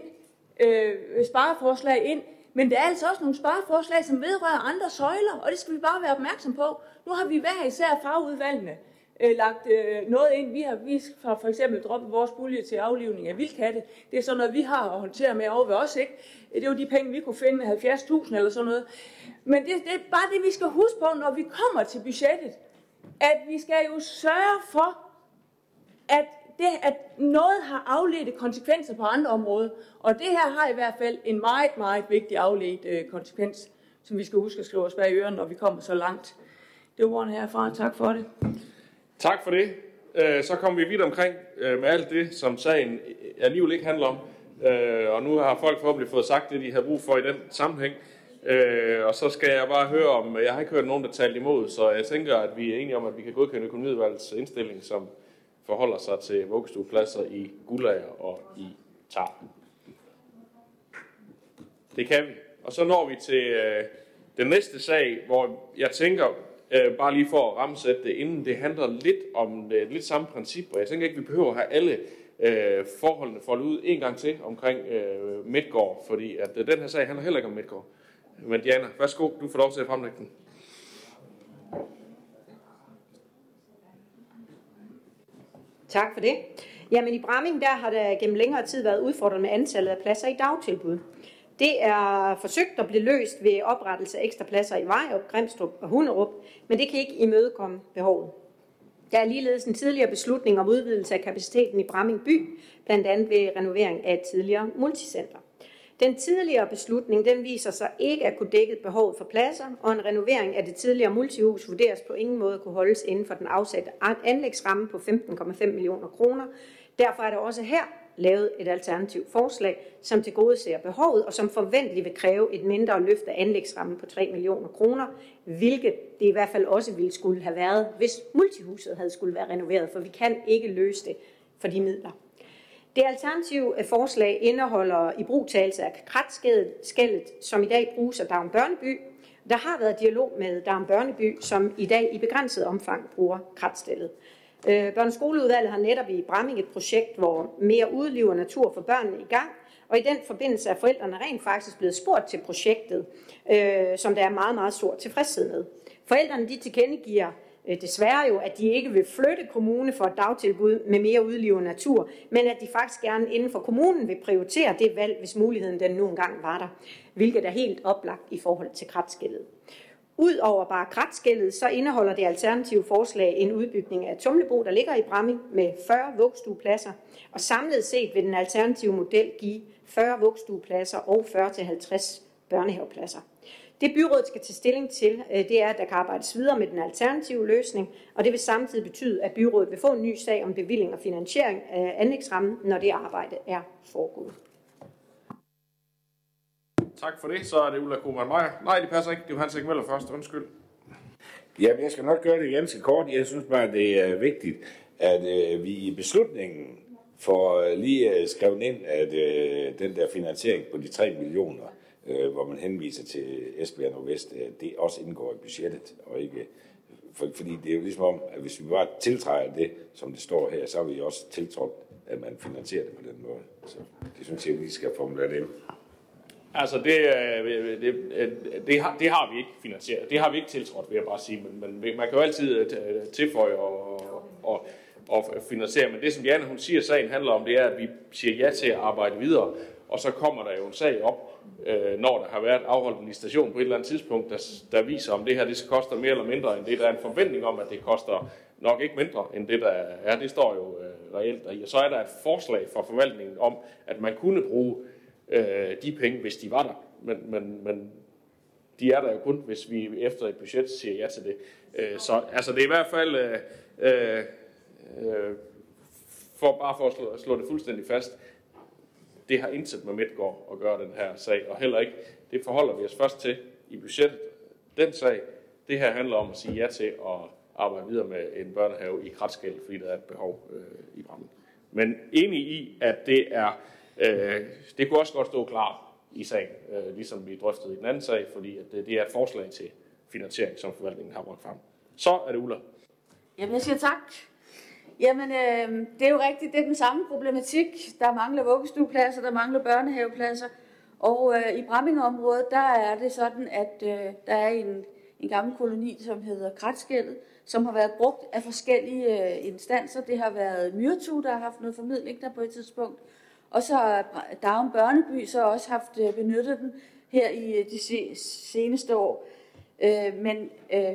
øh, spareforslag ind, men der er altså også nogle spareforslag, som vedrører andre søjler, og det skal vi bare være opmærksom på. Nu har vi hver især fagudvalgene øh, lagt øh, noget ind. Vi har, vi har for eksempel droppet vores pulje til aflivning af vildkatte. Det er sådan noget, vi har at håndtere med over ved os. Ikke? Det er jo de penge, vi kunne finde 70.000 eller sådan noget. Men det, det er bare det, vi skal huske på, når vi kommer til budgettet at vi skal jo sørge for, at, det, at noget har afledte konsekvenser på andre områder. Og det her har i hvert fald en meget, meget vigtig afledt øh, konsekvens, som vi skal huske at skrive os bag ørerne, når vi kommer så langt. Det var ordene herfra. Tak for det. Tak for det. Øh, så kommer vi vidt omkring øh, med alt det, som sagen alligevel ikke handler om. Øh, og nu har folk forhåbentlig fået sagt det, de har brug for i den sammenhæng. Øh, og så skal jeg bare høre om, jeg har ikke hørt nogen, der talte imod, så jeg tænker, at vi er enige om, at vi kan godkende økonomiudvalgets indstilling, som forholder sig til vuggestuepladser i Gulager og i Tar. Det kan vi. Og så når vi til øh, den næste sag, hvor jeg tænker, øh, bare lige for at ramsætte det, inden det handler lidt om øh, lidt samme princip, og jeg tænker ikke, vi behøver at have alle øh, forholdene foldet ud en gang til omkring øh, Midtgård, fordi at øh, den her sag handler heller ikke om Midtgård. Men Diana, værsgo, du får lov til at fremlægge den. Tak for det. Jamen i Bramming, der har der gennem længere tid været udfordret med antallet af pladser i dagtilbud. Det er forsøgt at blive løst ved oprettelse af ekstra pladser i Vejrup, Grimstrup og Hunderup, men det kan ikke imødekomme behovet. Der er ligeledes en tidligere beslutning om udvidelse af kapaciteten i Bramming by, blandt andet ved renovering af et tidligere multicenter. Den tidligere beslutning den viser sig ikke at kunne dække behovet for pladser, og en renovering af det tidligere multihus vurderes på ingen måde at kunne holdes inden for den afsatte anlægsramme på 15,5 millioner kroner. Derfor er der også her lavet et alternativt forslag, som til gode ser behovet, og som forventeligt vil kræve et mindre løft af anlægsrammen på 3 millioner kroner, hvilket det i hvert fald også ville skulle have været, hvis multihuset havde skulle være renoveret, for vi kan ikke løse det for de midler. Det alternative øh, forslag indeholder i brugtagelse af kratskældet, som i dag bruges af Davn Børneby. Der har været dialog med Davn Børneby, som i dag i begrænset omfang bruger kratstillet. Øh, børneskoleudvalget har netop i Bramming et projekt, hvor mere udliv og natur for børnene i gang, og i den forbindelse er forældrene rent faktisk blevet spurgt til projektet, øh, som der er meget, meget stor tilfredshed med. Forældrene de tilkendegiver Øh, desværre jo, at de ikke vil flytte kommune for et dagtilbud med mere udliv natur, men at de faktisk gerne inden for kommunen vil prioritere det valg, hvis muligheden den nu engang var der, hvilket er helt oplagt i forhold til kratskældet. Udover bare kratskældet, så indeholder det alternative forslag en udbygning af Tumlebo, der ligger i Bramming, med 40 vugstuepladser. Og samlet set vil den alternative model give 40 vugstuepladser og 40-50 børnehavepladser. Det byrådet skal tage stilling til, øh, det er, at der kan arbejdes videre med den alternative løsning, og det vil samtidig betyde, at byrådet vil få en ny sag om bevilling og finansiering af anlægsrammen, når det arbejde er foregået. Tak for det. Så er det Ulla Koman Meyer. Nej, det passer ikke. Det var Hans Møller først. Undskyld. Ja, jeg skal nok gøre det ganske kort. Jeg synes bare, det er vigtigt, at øh, vi i beslutningen får øh, lige øh, skrevet ind, at øh, den der finansiering på de 3 millioner, øh, hvor man henviser til Esbjerg Nordvest, øh, det også indgår i budgettet, og ikke for, fordi det er jo ligesom om, at hvis vi bare tiltræder det, som det står her, så har vi også tiltrådt, at man finansierer det på den måde. Så det synes jeg, vi skal formulere det ind. Altså, det, øh, det, øh, det, har, det har vi ikke finansieret. Det har vi ikke tiltrådt, vil jeg bare sige. Men, men man kan jo altid øh, tilføje og, og, og finansiere. Men det, som Janne hun siger, sagen handler om, det er, at vi siger ja til at arbejde videre. Og så kommer der jo en sag op, øh, når der har været afholdt en station på et eller andet tidspunkt, der, der viser, om det her det koster mere eller mindre end det. Der er en forventning om, at det koster nok ikke mindre end det, der er. Det står jo øh, reelt deri. Og så er der et forslag fra forvaltningen om, at man kunne bruge øh, de penge, hvis de var der. Men, men, men de er der jo kun, hvis vi efter et budget siger ja til det. Øh, så altså, det er i hvert fald, øh, øh, øh for bare for at slå, slå det fuldstændig fast, det har intet med Midtgård at gøre den her sag, og heller ikke, det forholder vi os først til i budgettet. Den sag, det her handler om at sige ja til at arbejde videre med en børnehave i Kratskæld, fordi der er et behov øh, i Brammen. Men enig i, at det er Øh, det kunne også godt stå klar i sagen, øh, ligesom vi drøftede i den anden sag, fordi at det, det er et forslag til finansiering, som forvaltningen har bragt frem. Så er det Ulla. Jamen, jeg siger tak. Jamen, øh, det er jo rigtigt, det er den samme problematik. Der mangler vuggestuepladser, der mangler børnehavepladser. Og øh, i Brammingområdet, der er det sådan, at øh, der er en, en gammel koloni, som hedder Kratskældet, som har været brugt af forskellige øh, instanser. Det har været Myrtu, der har haft noget formidling der på et tidspunkt. Og så har Darum Børneby så også haft øh, benyttet den her i øh, de seneste år. Øh, men, øh,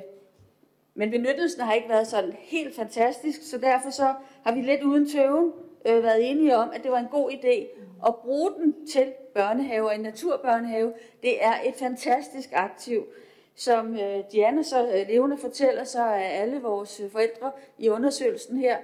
men benyttelsen har ikke været sådan helt fantastisk, så derfor så har vi lidt uden tøven øh, været enige om, at det var en god idé at bruge den til børnehaver, en naturbørnehave. Det er et fantastisk aktiv, som øh, Diana så øh, levende fortæller, så er alle vores forældre i undersøgelsen her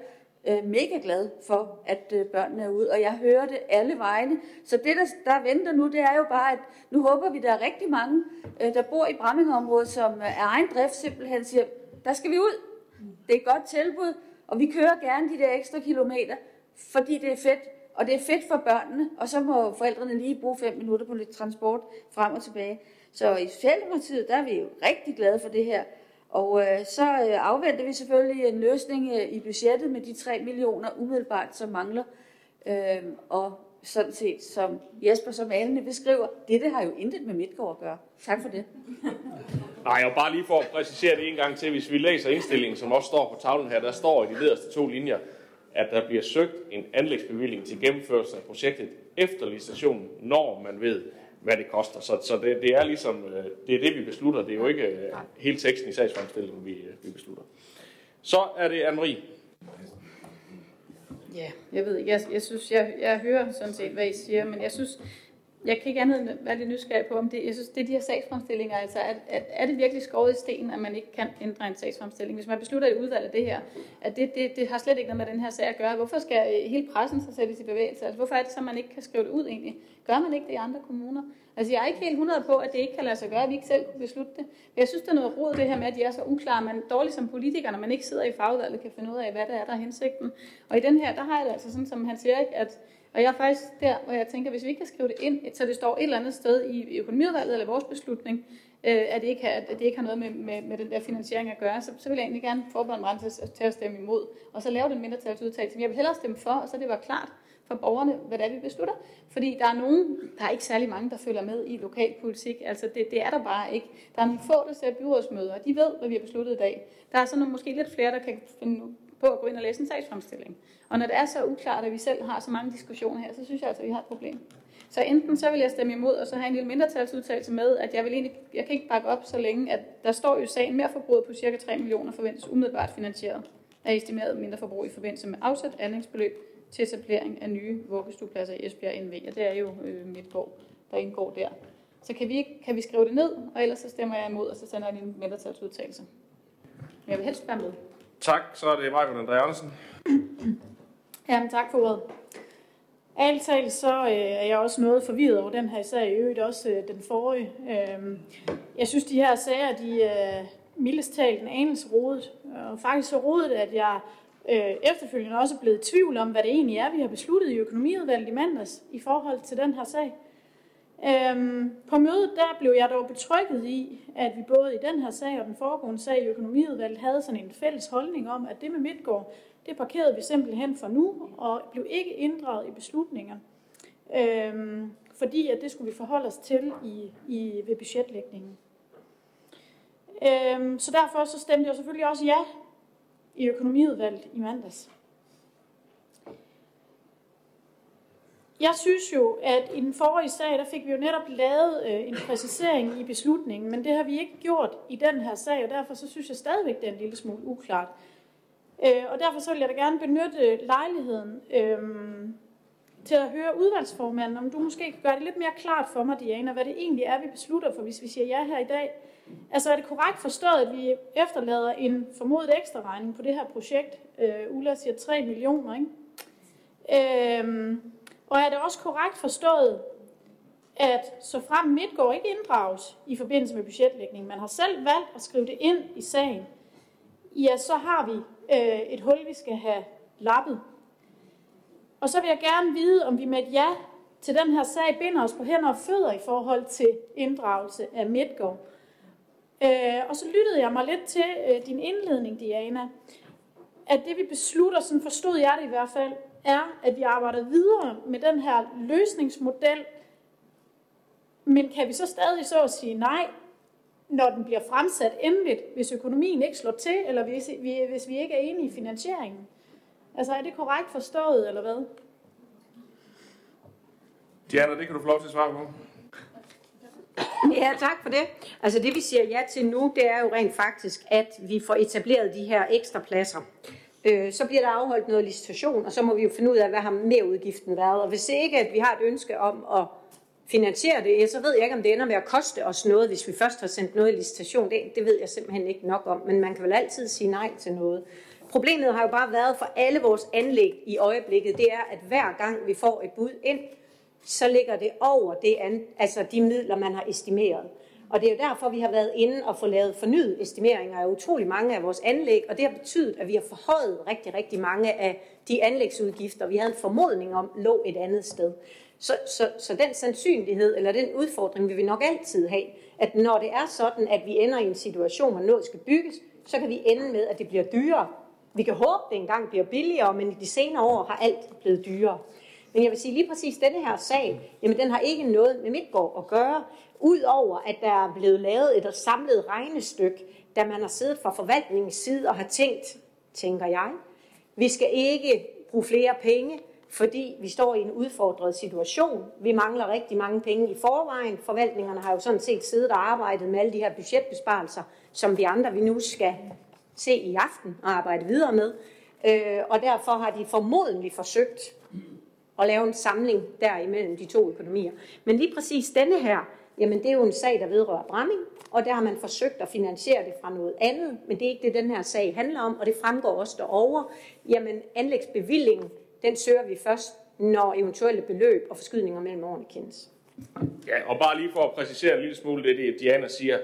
øh, mega glad for, at øh, børnene er ude, og jeg hører det alle vegne. Så det, der, der venter nu, det er jo bare, at nu håber vi, der er rigtig mange, øh, der bor i Brammingeområdet, som øh, er egen drift simpelthen siger, der skal vi ud. Det er et godt tilbud, og vi kører gerne de der ekstra kilometer, fordi det er fedt, og det er fedt for børnene, og så må forældrene lige bruge fem minutter på lidt transport frem og tilbage. Så i Socialdemokratiet, der er vi jo rigtig glade for det her. Og øh, så øh, afventer vi selvfølgelig en løsning øh, i budgettet med de 3 millioner umiddelbart, som mangler. Øh, og sådan set, som Jesper som Alene beskriver, dette har jo intet med Midtgaard at gøre. Tak for det. Nej, og bare lige for at præcisere det en gang til, hvis vi læser indstillingen, som også står på tavlen her, der står i de nederste to linjer, at der bliver søgt en anlægsbevilling til gennemførelse af projektet efter licitationen, når man ved, hvad det koster. Så, så det, det er ligesom, øh, det er det, vi beslutter. Det er jo ikke øh, hele teksten i sagsfremstillingen, vi, øh, vi beslutter. Så er det Anne-Marie. Ja, jeg ved. Jeg, jeg synes, jeg, jeg hører sådan set, hvad I siger, men jeg synes, jeg kan ikke andet end være lidt nysgerrig på, om det, jeg synes, det er de her sagsfremstillinger, altså er, er, er det virkelig skåret i sten, at man ikke kan ændre en sagsfremstilling? Hvis man beslutter i udvalget det her, at det, det, det har slet ikke noget med den her sag at gøre. Hvorfor skal øh, hele pressen så sættes i bevægelse? Altså, hvorfor er det så, man ikke kan skrive det ud egentlig? Gør man ikke det i andre kommuner? Altså, jeg er ikke helt 100 på, at det ikke kan lade sig gøre, at vi ikke selv kunne beslutte det. Men jeg synes, der er noget råd, det her med, at de er så uklare. Man er dårlig som politiker, når man ikke sidder i fagudvalget, kan finde ud af, hvad det er, der er hensigten. Og i den her, der har jeg det altså sådan, som han siger, ikke, at og jeg er faktisk der, hvor jeg tænker, hvis vi ikke kan skrive det ind, så det står et eller andet sted i økonomiudvalget eller vores beslutning, øh, at, det ikke har, at det ikke har noget med, med, med den der finansiering at gøre, så, så vil jeg egentlig gerne forberede mig til, til at stemme imod, og så lave den mindretalsudtalelse. Men jeg vil hellere stemme for, og så det var klart for borgerne, hvad det er, vi beslutter. Fordi der er nogen, der er ikke særlig mange, der følger med i lokalpolitik. Altså det, det er der bare ikke. Der er nogle få, der ser byrådsmøder, og de ved, hvad vi har besluttet i dag. Der er så nogle, måske lidt flere, der kan finde på at gå ind og læse en sagsfremstilling. Og når det er så uklart, at vi selv har så mange diskussioner her, så synes jeg altså, at vi har et problem. Så enten så vil jeg stemme imod, og så have en lille mindretalsudtalelse med, at jeg, vil egentlig, jeg kan ikke bakke op så længe, at der står jo i sagen mere forbrug på ca. 3 millioner forventes umiddelbart finansieret af estimeret mindre forbrug i forbindelse med afsat anlægsbeløb til etablering af nye vuggestuepladser i Esbjerg NV, og det er jo øh, Midtgård, der indgår der. Så kan vi, kan vi skrive det ned, og ellers så stemmer jeg imod, og så sender jeg en mindretalsudtalelse. Men jeg vil helst være med. Tak, så er det Michael André Andersen. Jamen, tak for ordet. Ærligt talt, så øh, er jeg også noget forvirret over den her sag, i øvrigt også øh, den forrige. Øh, jeg synes, de her sager, de er mildest talt en anelse rodet. Og faktisk så rodet, at jeg øh, efterfølgende også blevet i tvivl om, hvad det egentlig er, vi har besluttet i økonomiudvalget i mandags i forhold til den her sag. Øhm, på mødet der blev jeg dog betrykket i, at vi både i den her sag og den foregående sag i økonomiudvalget havde sådan en fælles holdning om, at det med Midtgård, det parkerede vi simpelthen for nu, og blev ikke inddraget i beslutninger. Øhm, fordi at det skulle vi forholde os til i, i, ved budgetlægningen. Øhm, så derfor så stemte jeg selvfølgelig også ja i økonomiudvalget i mandags. Jeg synes jo, at i den forrige sag, der fik vi jo netop lavet øh, en præcisering i beslutningen, men det har vi ikke gjort i den her sag, og derfor så synes jeg stadigvæk, det er en lille smule uklart. Øh, og derfor så vil jeg da gerne benytte lejligheden øh, til at høre udvalgsformanden, om du måske kan gøre det lidt mere klart for mig, Diana, hvad det egentlig er, vi beslutter for, hvis vi siger ja her i dag. Altså er det korrekt forstået, at vi efterlader en formodet ekstra regning på det her projekt? Øh, Ulla siger 3 millioner, ikke? Øhm, og er det også korrekt forstået, at så frem Midtgård ikke inddrages i forbindelse med budgetlægning, man har selv valgt at skrive det ind i sagen, ja, så har vi øh, et hul, vi skal have lappet. Og så vil jeg gerne vide, om vi med et ja til den her sag binder os på hænder og fødder i forhold til inddragelse af Midtgård. Øh, og så lyttede jeg mig lidt til øh, din indledning, Diana, at det vi beslutter, sådan forstod jeg det i hvert fald, er, at vi arbejder videre med den her løsningsmodel, men kan vi så stadig så at sige nej, når den bliver fremsat endeligt, hvis økonomien ikke slår til, eller hvis vi, hvis vi ikke er enige i finansieringen? Altså er det korrekt forstået, eller hvad? Diana, det kan du få lov til at svare på. Ja, tak for det. Altså det vi siger ja til nu, det er jo rent faktisk, at vi får etableret de her ekstra pladser. Øh, så bliver der afholdt noget licitation, og så må vi jo finde ud af, hvad har merudgiften været. Og hvis ikke, at vi har et ønske om at finansiere det, så ved jeg ikke, om det ender med at koste os noget, hvis vi først har sendt noget i licitation. Det, det ved jeg simpelthen ikke nok om, men man kan vel altid sige nej til noget. Problemet har jo bare været for alle vores anlæg i øjeblikket, det er, at hver gang vi får et bud ind, så ligger det over det, altså de midler, man har estimeret. Og det er jo derfor, vi har været inde og få lavet fornyet estimeringer af utrolig mange af vores anlæg, og det har betydet, at vi har forhøjet rigtig, rigtig mange af de anlægsudgifter, vi havde en formodning om, lå et andet sted. Så, så, så den sandsynlighed, eller den udfordring, vil vi nok altid have, at når det er sådan, at vi ender i en situation, hvor noget skal bygges, så kan vi ende med, at det bliver dyrere. Vi kan håbe, at det engang bliver billigere, men i de senere år har alt blevet dyrere. Men jeg vil sige lige præcis, denne her sag, jamen den har ikke noget med Midtgård at gøre, udover at der er blevet lavet et samlet regnestykke, da man har siddet fra forvaltningens side og har tænkt, tænker jeg, vi skal ikke bruge flere penge, fordi vi står i en udfordret situation. Vi mangler rigtig mange penge i forvejen. Forvaltningerne har jo sådan set siddet og arbejdet med alle de her budgetbesparelser, som vi andre vi nu skal se i aften og arbejde videre med. Øh, og derfor har de formodentlig forsøgt og lave en samling derimellem de to økonomier. Men lige præcis denne her, jamen det er jo en sag, der vedrører Bramming, og der har man forsøgt at finansiere det fra noget andet, men det er ikke det, den her sag handler om, og det fremgår også derovre. Jamen anlægsbevillingen, den søger vi først, når eventuelle beløb og forskydninger mellem årene kendes. Ja, og bare lige for at præcisere en lille smule det, det Diana siger.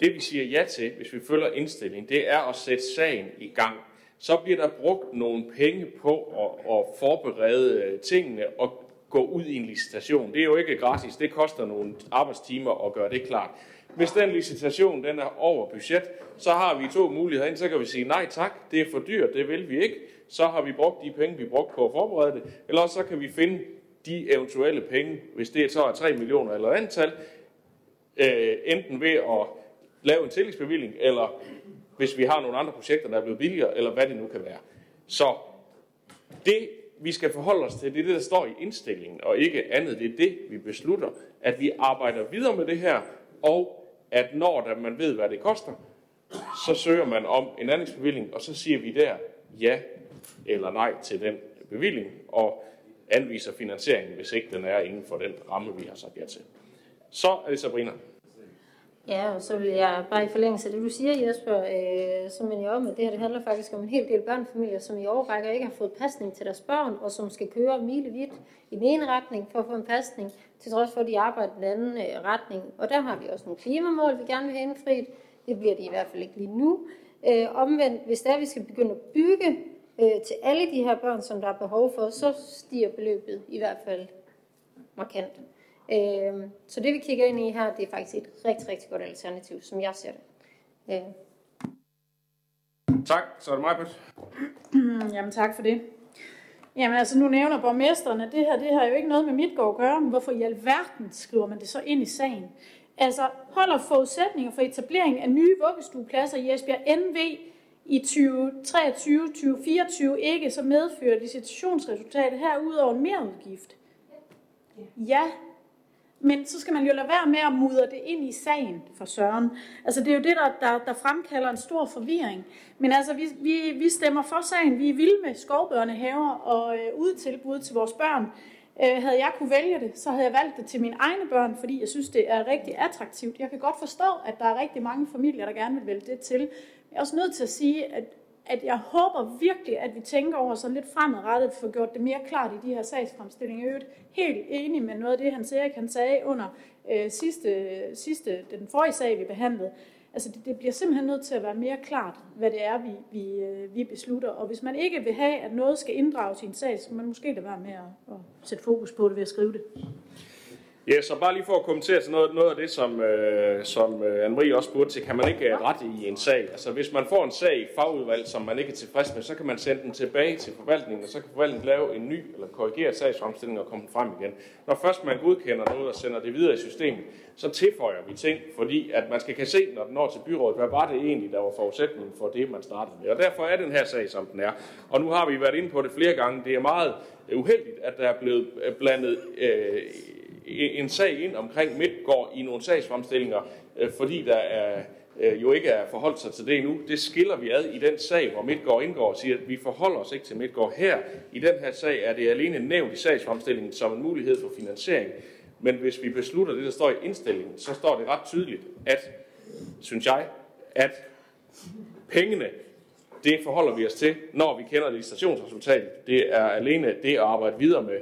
Det vi siger ja til, hvis vi følger indstillingen, det er at sætte sagen i gang. Så bliver der brugt nogle penge på at, at forberede øh, tingene og gå ud i en licitation. Det er jo ikke gratis, det koster nogle arbejdstimer at gøre det klart. Hvis den licitation den er over budget, så har vi to muligheder. Så kan vi sige nej tak, det er for dyrt, det vil vi ikke. Så har vi brugt de penge, vi brugte på at forberede det. Eller så kan vi finde de eventuelle penge, hvis det så er 3 millioner eller antal, øh, enten ved at lave en tillægsbevilling, eller hvis vi har nogle andre projekter, der er blevet billigere, eller hvad det nu kan være. Så det vi skal forholde os til det, der står i indstillingen, og ikke andet. Det er det, vi beslutter, at vi arbejder videre med det her, og at når der man ved, hvad det koster, så søger man om en anlægsbevilling, og så siger vi der ja eller nej til den bevilling, og anviser finansieringen, hvis ikke den er inden for den ramme, vi har sagt ja til. Så er det Sabrina. Ja, og så vil jeg bare i forlængelse af det, du siger, Jesper, øh, så mener jeg om, at det her det handler faktisk om en hel del børnefamilier, som i overrækker ikke har fået pasning til deres børn, og som skal køre milevidt i den ene retning for at få en pasning, til trods for, at de arbejder i den anden øh, retning. Og der har vi også nogle klimamål, vi gerne vil have indfriet. Det bliver de i hvert fald ikke lige nu. Øh, omvendt, hvis der vi skal begynde at bygge øh, til alle de her børn, som der er behov for, så stiger beløbet i hvert fald markant. Øh, så det vi kigger ind i her, det er faktisk et rigtig, rigtig godt alternativ, som jeg ser det. Øh. Tak, så er det mig, Britt. Jamen tak for det. Jamen altså, nu nævner borgmesteren, at det her, det har jo ikke noget med mit at gøre, men hvorfor i alverden skriver man det så ind i sagen? Altså, holder forudsætninger for etablering af nye vuggestuepladser i Esbjerg NV i 2023-2024 ikke, så medfører licitationsresultatet her ud over en merudgift? Ja, men så skal man jo lade være med at mudre det ind i sagen for Søren. Altså det er jo det, der, der, der fremkalder en stor forvirring. Men altså, vi, vi, vi stemmer for sagen. Vi er vilde med skovbørnehaver og øh, udtilbud til vores børn. Øh, havde jeg kunne vælge det, så havde jeg valgt det til mine egne børn, fordi jeg synes, det er rigtig attraktivt. Jeg kan godt forstå, at der er rigtig mange familier, der gerne vil vælge det til. Jeg er også nødt til at sige, at at jeg håber virkelig, at vi tænker over sådan lidt fremadrettet, for gjort det mere klart i de her sagsfremstillinger. Jeg er helt enig med noget af det, han siger, han sagde under øh, sidste, sidste, den forrige sag, vi behandlede. Altså det, det bliver simpelthen nødt til at være mere klart, hvad det er, vi, vi, øh, vi beslutter. Og hvis man ikke vil have, at noget skal inddrages i en sag, så må man måske lade være med at, at sætte fokus på det ved at skrive det. Ja, så bare lige for at kommentere til noget, noget af det, som, øh, som øh, Anne-Marie også spurgte til, kan man ikke øh, rette i en sag? Altså hvis man får en sag i fagudvalg, som man ikke er tilfreds med, så kan man sende den tilbage til forvaltningen, og så kan forvaltningen lave en ny eller korrigeret sagsfremstilling og komme frem igen. Når først man godkender noget og sender det videre i systemet, så tilføjer vi ting, fordi at man skal kan se, når den når til byrådet, hvad var det egentlig, der var forudsætningen for det, man startede med. Og derfor er den her sag, som den er. Og nu har vi været inde på det flere gange. Det er meget uheldigt, at der er blevet øh, blandet øh, en sag ind omkring Midtgård i nogle sagsfremstillinger, øh, fordi der er, øh, jo ikke er forholdt sig til det endnu. Det skiller vi ad i den sag, hvor Midtgård indgår og siger, at vi forholder os ikke til Midtgård. Her i den her sag er det alene nævnt i sagsfremstillingen som en mulighed for finansiering. Men hvis vi beslutter det, der står i indstillingen, så står det ret tydeligt, at, synes jeg, at pengene, det forholder vi os til, når vi kender legislationsresultatet. Det er alene det at arbejde videre med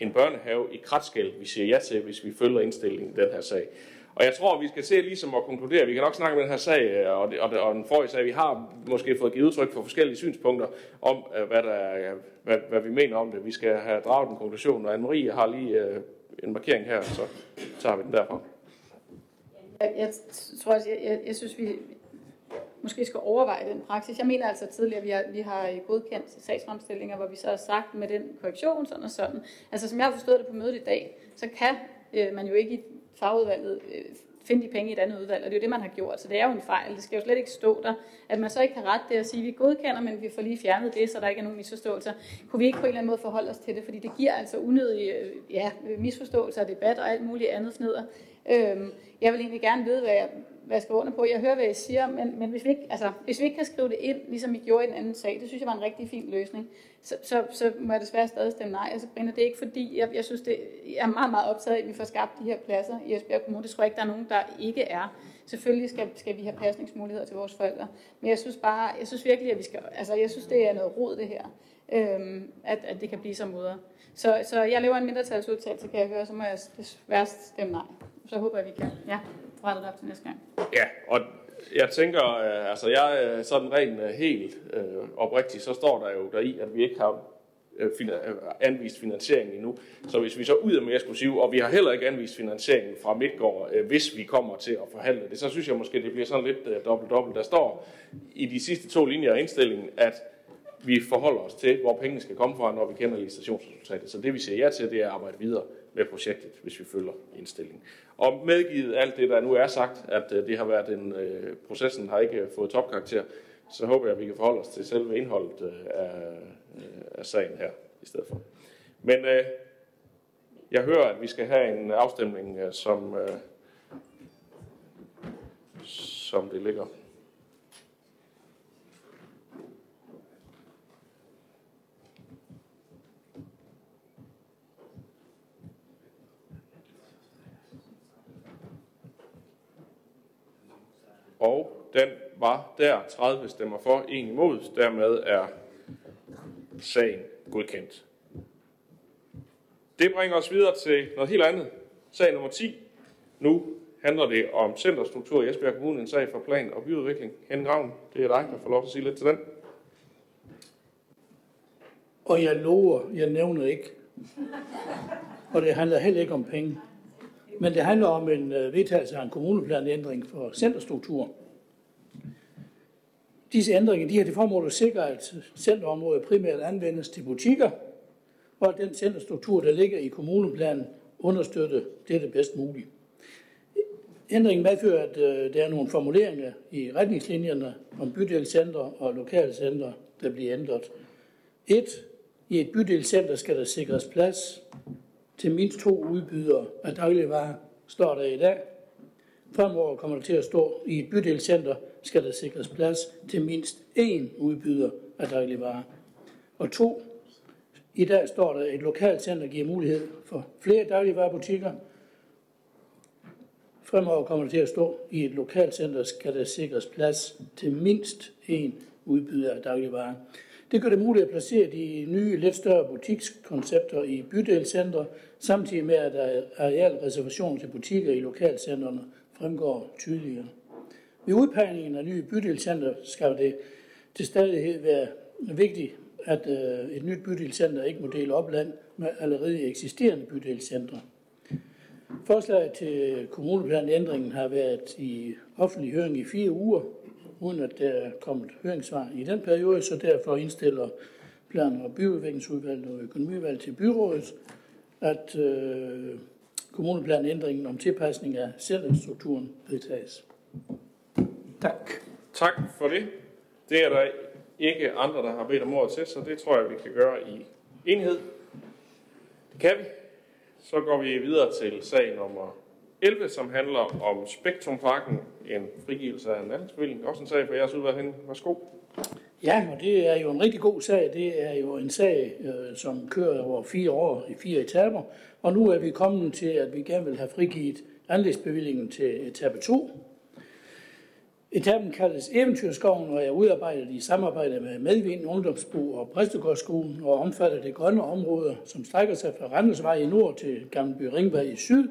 en børnehave i Kratskæld, vi siger ja til, hvis vi følger indstillingen i den her sag. Og jeg tror, vi skal se ligesom at konkludere, vi kan nok snakke om den her sag, øh, og, det, og, det, og den forrige sag, vi har måske fået givet udtryk for forskellige synspunkter om, øh, hvad, der, hvad, hvad vi mener om det. Vi skal have draget en konklusion, og Anne-Marie har lige uh, en markering her, så tager vi den derfra. Jeg, jeg tror også, jeg, jeg, jeg synes, vi, måske skal overveje den praksis. Jeg mener altså tidligere, at vi har, vi har øh, godkendt sagsfremstillinger, hvor vi så har sagt med den korrektion sådan og sådan. Altså som jeg har forstået det på mødet i dag, så kan øh, man jo ikke i fagudvalget øh, finde de penge i et andet udvalg, og det er jo det, man har gjort. Så det er jo en fejl. Det skal jo slet ikke stå der, at man så ikke har ret til at sige, at vi godkender, men vi får lige fjernet det, så der ikke er nogen misforståelser. Kunne vi ikke på en eller anden måde forholde os til det, fordi det giver altså unødige øh, ja, misforståelser, debat og alt muligt andet fneder. Øhm, jeg vil egentlig gerne vide, hvad jeg, hvad jeg skal under på. Jeg hører, hvad I siger, men, men hvis, vi ikke, altså, hvis vi ikke kan skrive det ind, ligesom vi gjorde i den anden sag, det synes jeg var en rigtig fin løsning, så, så, så må jeg desværre stadig stemme nej. Altså, Brinde, det er ikke fordi, jeg, jeg synes, det, jeg er meget, meget optaget af, at vi får skabt de her pladser i Esbjerg Kommune. Det tror jeg ikke, der er nogen, der ikke er. Selvfølgelig skal, skal vi have pasningsmuligheder til vores forældre, men jeg synes bare, jeg synes virkelig, at vi skal, altså jeg synes, det er noget rod det her, øhm, at, at det kan blive så moder. Så, så jeg laver en mindretalsudtalelse, kan jeg høre, så må jeg desværre stemme nej. Så håber jeg, vi kan. Ja rettet det op til næste gang. Ja, og jeg tænker, øh, altså jeg sådan rent øh, helt øh, oprigtigt, så står der jo der i, at vi ikke har øh, anvist finansiering endnu. Så hvis vi så ud af mere skulle sige, og vi har heller ikke anvist finansieringen fra Midtgård, hvis vi kommer til at forhandle det, så synes jeg måske, det bliver sådan lidt dobbelt-dobbelt. Der står i de sidste to linjer af indstillingen, at vi forholder os til, hvor pengene skal komme fra, når vi kender licitationsresultatet. Så det vi siger ja til, det er at arbejde videre med projektet, hvis vi følger indstillingen. Og medgivet alt det, der nu er sagt, at øh, det har været en, øh, processen har ikke øh, fået topkarakter, så håber jeg, at vi kan forholde os til selve indholdet øh, af, øh, af sagen her. i stedet for. Men øh, jeg hører, at vi skal have en afstemning, øh, som, øh, som det ligger. Og den var der 30 stemmer for, en imod. Dermed er sagen godkendt. Det bringer os videre til noget helt andet. Sag nummer 10. Nu handler det om centerstruktur i Esbjerg Kommune, en sag for plan og byudvikling. Henning Ravn, det er dig, der får lov til at sige lidt til den. Og jeg lover, jeg nævner ikke. Og det handler heller ikke om penge. Men det handler om en øh, vedtagelse af en kommuneplanændring for centerstruktur. Disse ændringer de har til formål at sikre, at centerområdet primært anvendes til butikker, og at den centerstruktur, der ligger i kommuneplanen, understøtter dette bedst muligt. Ændringen medfører, at øh, der er nogle formuleringer i retningslinjerne om bydelscenter og lokalcenter, der bliver ændret. Et, I et bydelscenter skal der sikres plads til mindst to udbydere af dagligvarer, står der i dag. Fremover kommer der til at stå, i et bydelscenter skal der sikres plads til mindst én udbyder af dagligvarer. Og to, i dag står der, at et lokalt center giver mulighed for flere dagligvarerbutikker. Fremover kommer der til at stå, at i et lokalt center skal der sikres plads til mindst én udbyder af dagligvarer. Det gør det muligt at placere de nye, lidt større butikskoncepter i bydelscentre, samtidig med at der arealreservation til butikker i lokalcentrene fremgår tydeligere. Ved udpegningen af nye bydelscenter skal det til stadighed være vigtigt, at øh, et nyt bydelscenter ikke må dele opland med allerede eksisterende bydelscentre. Forslaget til kommuneplanændringen har været i offentlig høring i fire uger, uden at der er kommet høringssvar i den periode, så derfor indstiller plan- og byudviklingsudvalget og økonomiudvalget til byrådet, at øh, kommuneplanændringen om tilpasning af centerstrukturen vedtages. Tak. Tak for det. Det er der ikke andre, der har bedt om ordet til, så det tror jeg, vi kan gøre i enhed. Det kan vi. Så går vi videre til sag nummer 11, som handler om Spektrumparken, en frigivelse af en anlægsbevilling. Også en sag for jeres udvalg henne. Værsgo. Ja, og det er jo en rigtig god sag. Det er jo en sag, øh, som kører over fire år i fire etaper. Og nu er vi kommet til, at vi gerne vil have frigivet anlægsbevillingen til etape 2. Etappen kaldes Eventyrskoven og er udarbejdet i samarbejde med Medvind Ungdomsbo og Præstegårdsskolen og omfatter det grønne område, som strækker sig fra Randelsvej i nord til Gammelby Ringvej i syd,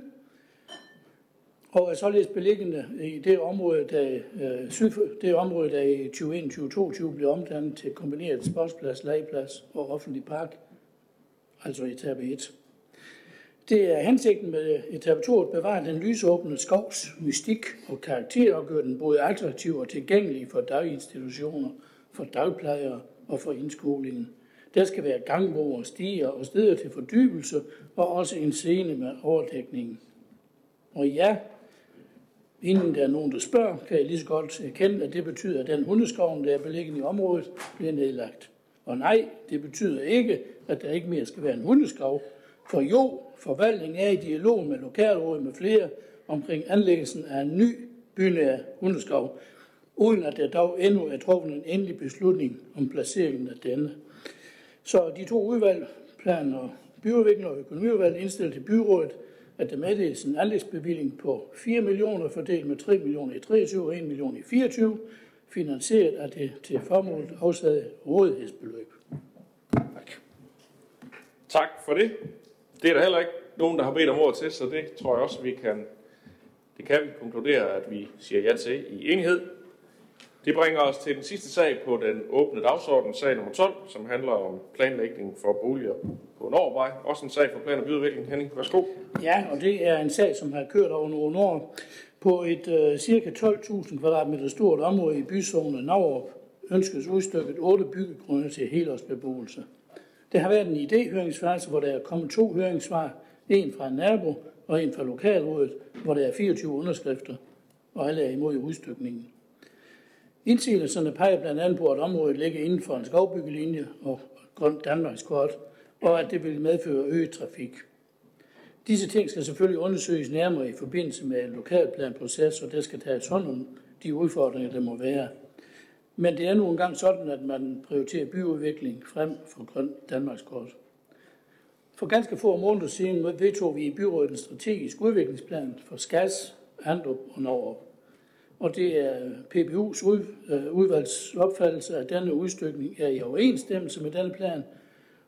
og er således beliggende i det område, der, øh, syd, det område, der i 2021-2022 blev omdannet til kombineret sportsplads, legeplads og offentlig park, altså etape 1. Det er hensigten med etape 2 at bevare den lysåbne skovs mystik og karakter og gøre den både attraktiv og tilgængelig for daginstitutioner, for dagplejere og for indskolingen. Der skal være gangbroer, stiger og steder til fordybelse og også en scene med overdækning. Og ja, inden der er nogen, der spørger, kan jeg lige så godt erkende, at det betyder, at den hundeskoven, der er beliggende i området, bliver nedlagt. Og nej, det betyder ikke, at der ikke mere skal være en hundeskov. For jo, forvaltningen er i dialog med lokalrådet med flere omkring anlæggelsen af en ny bynær hundeskov, uden at der dog endnu er truffet en endelig beslutning om placeringen af denne. Så de to udvalg, plan og byudvikling og økonomiudvalg, indstiller til byrådet, at der meddeles en anlægsbevilling på 4 millioner fordelt med 3 millioner i 23 og 1 million i 24, finansieret af det til formålet afsatte rådighedsbeløb. Tak for det. Det er der heller ikke nogen, der har bedt om ord til, så det tror jeg også, vi kan, det kan vi konkludere, at vi siger ja til i enighed. Det bringer os til den sidste sag på den åbne dagsorden, sag nummer 12, som handler om planlægning for boliger på Norvej. Også en sag for plan- og byudvikling. Henning, værsgo. Ja, og det er en sag, som har kørt over nogle år. På et uh, cirka 12.000 kvadratmeter stort område i byzonen Navrup ønskes udstykket otte byggegrunde til helårsbeboelse. Det har været en idéhøringsfase, hvor der er kommet to høringssvar. En fra en nabo og en fra lokalrådet, hvor der er 24 underskrifter, og alle er imod udstykningen. Indsigelserne peger blandt andet på, at området ligger inden for en skovbyggelinje og grønt Danmarkskort, og at det vil medføre øget trafik. Disse ting skal selvfølgelig undersøges nærmere i forbindelse med en lokalplanproces, og der skal tages hånd om de udfordringer, der må være. Men det er nu engang sådan, at man prioriterer byudvikling frem for grøn Danmarkskort. For ganske få måneder siden vedtog vi i byrådet en strategisk udviklingsplan for Skas, Andrup og Norge. Og det er PBU's ud, øh, udvalgsopfattelse, at denne udstykning er i overensstemmelse med denne plan,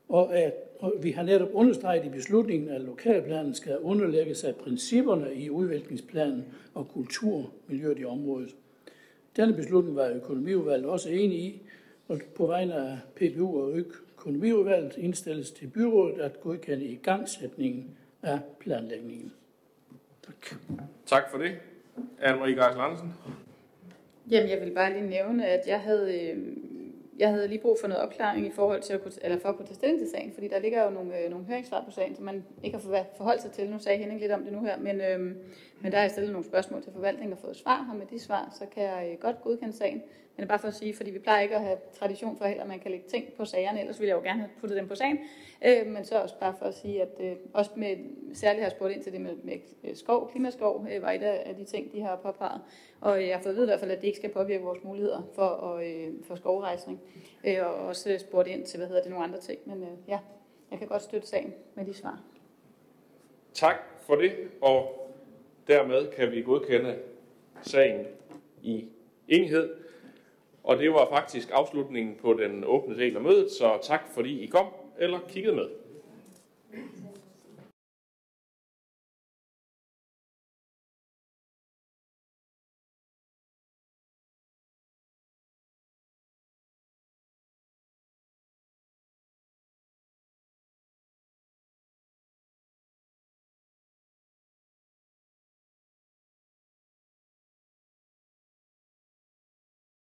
og at og vi har netop understreget i beslutningen, at lokalplanen skal underlægges af principperne i udviklingsplanen og kulturmiljøet i området. Denne beslutning var økonomiudvalget også enig i, og på vegne af PBU og økonomiudvalget indstilles til byrådet at godkende igangsætningen af planlægningen. Tak. Tak for det. Anne-Marie Geisel Andersen. Jamen, jeg vil bare lige nævne, at jeg havde, øh, jeg havde lige brug for noget opklaring i forhold til at kunne, eller for at kunne tage stilling til sagen, fordi der ligger jo nogle, øh, nogle høringssvar på sagen, som man ikke har forholdt sig til. Nu sagde Henning lidt om det nu her, men, øh, men der har jeg stillet nogle spørgsmål til forvaltningen og fået svar, og med de svar, så kan jeg øh, godt godkende sagen. Men det er bare for at sige, fordi vi plejer ikke at have tradition for heller, at man kan lægge ting på sagerne, ellers ville jeg jo gerne have puttet dem på sagen. Øh, men så også bare for at sige, at øh, også med, særligt har jeg spurgt ind til det med, med øh, skov, klimaskov, øh, var et af de ting, de har påpeget. Og øh, jeg har fået at vide i hvert fald, at det ikke skal påvirke vores muligheder for, at, øh, for skovrejsning. Øh, og også øh, spurgt ind til, hvad hedder det, nogle andre ting. Men øh, ja, jeg kan godt støtte sagen med de svar. Tak for det, og dermed kan vi godkende sagen i enighed. Og det var faktisk afslutningen på den åbne del af mødet, så tak fordi I kom eller kiggede med.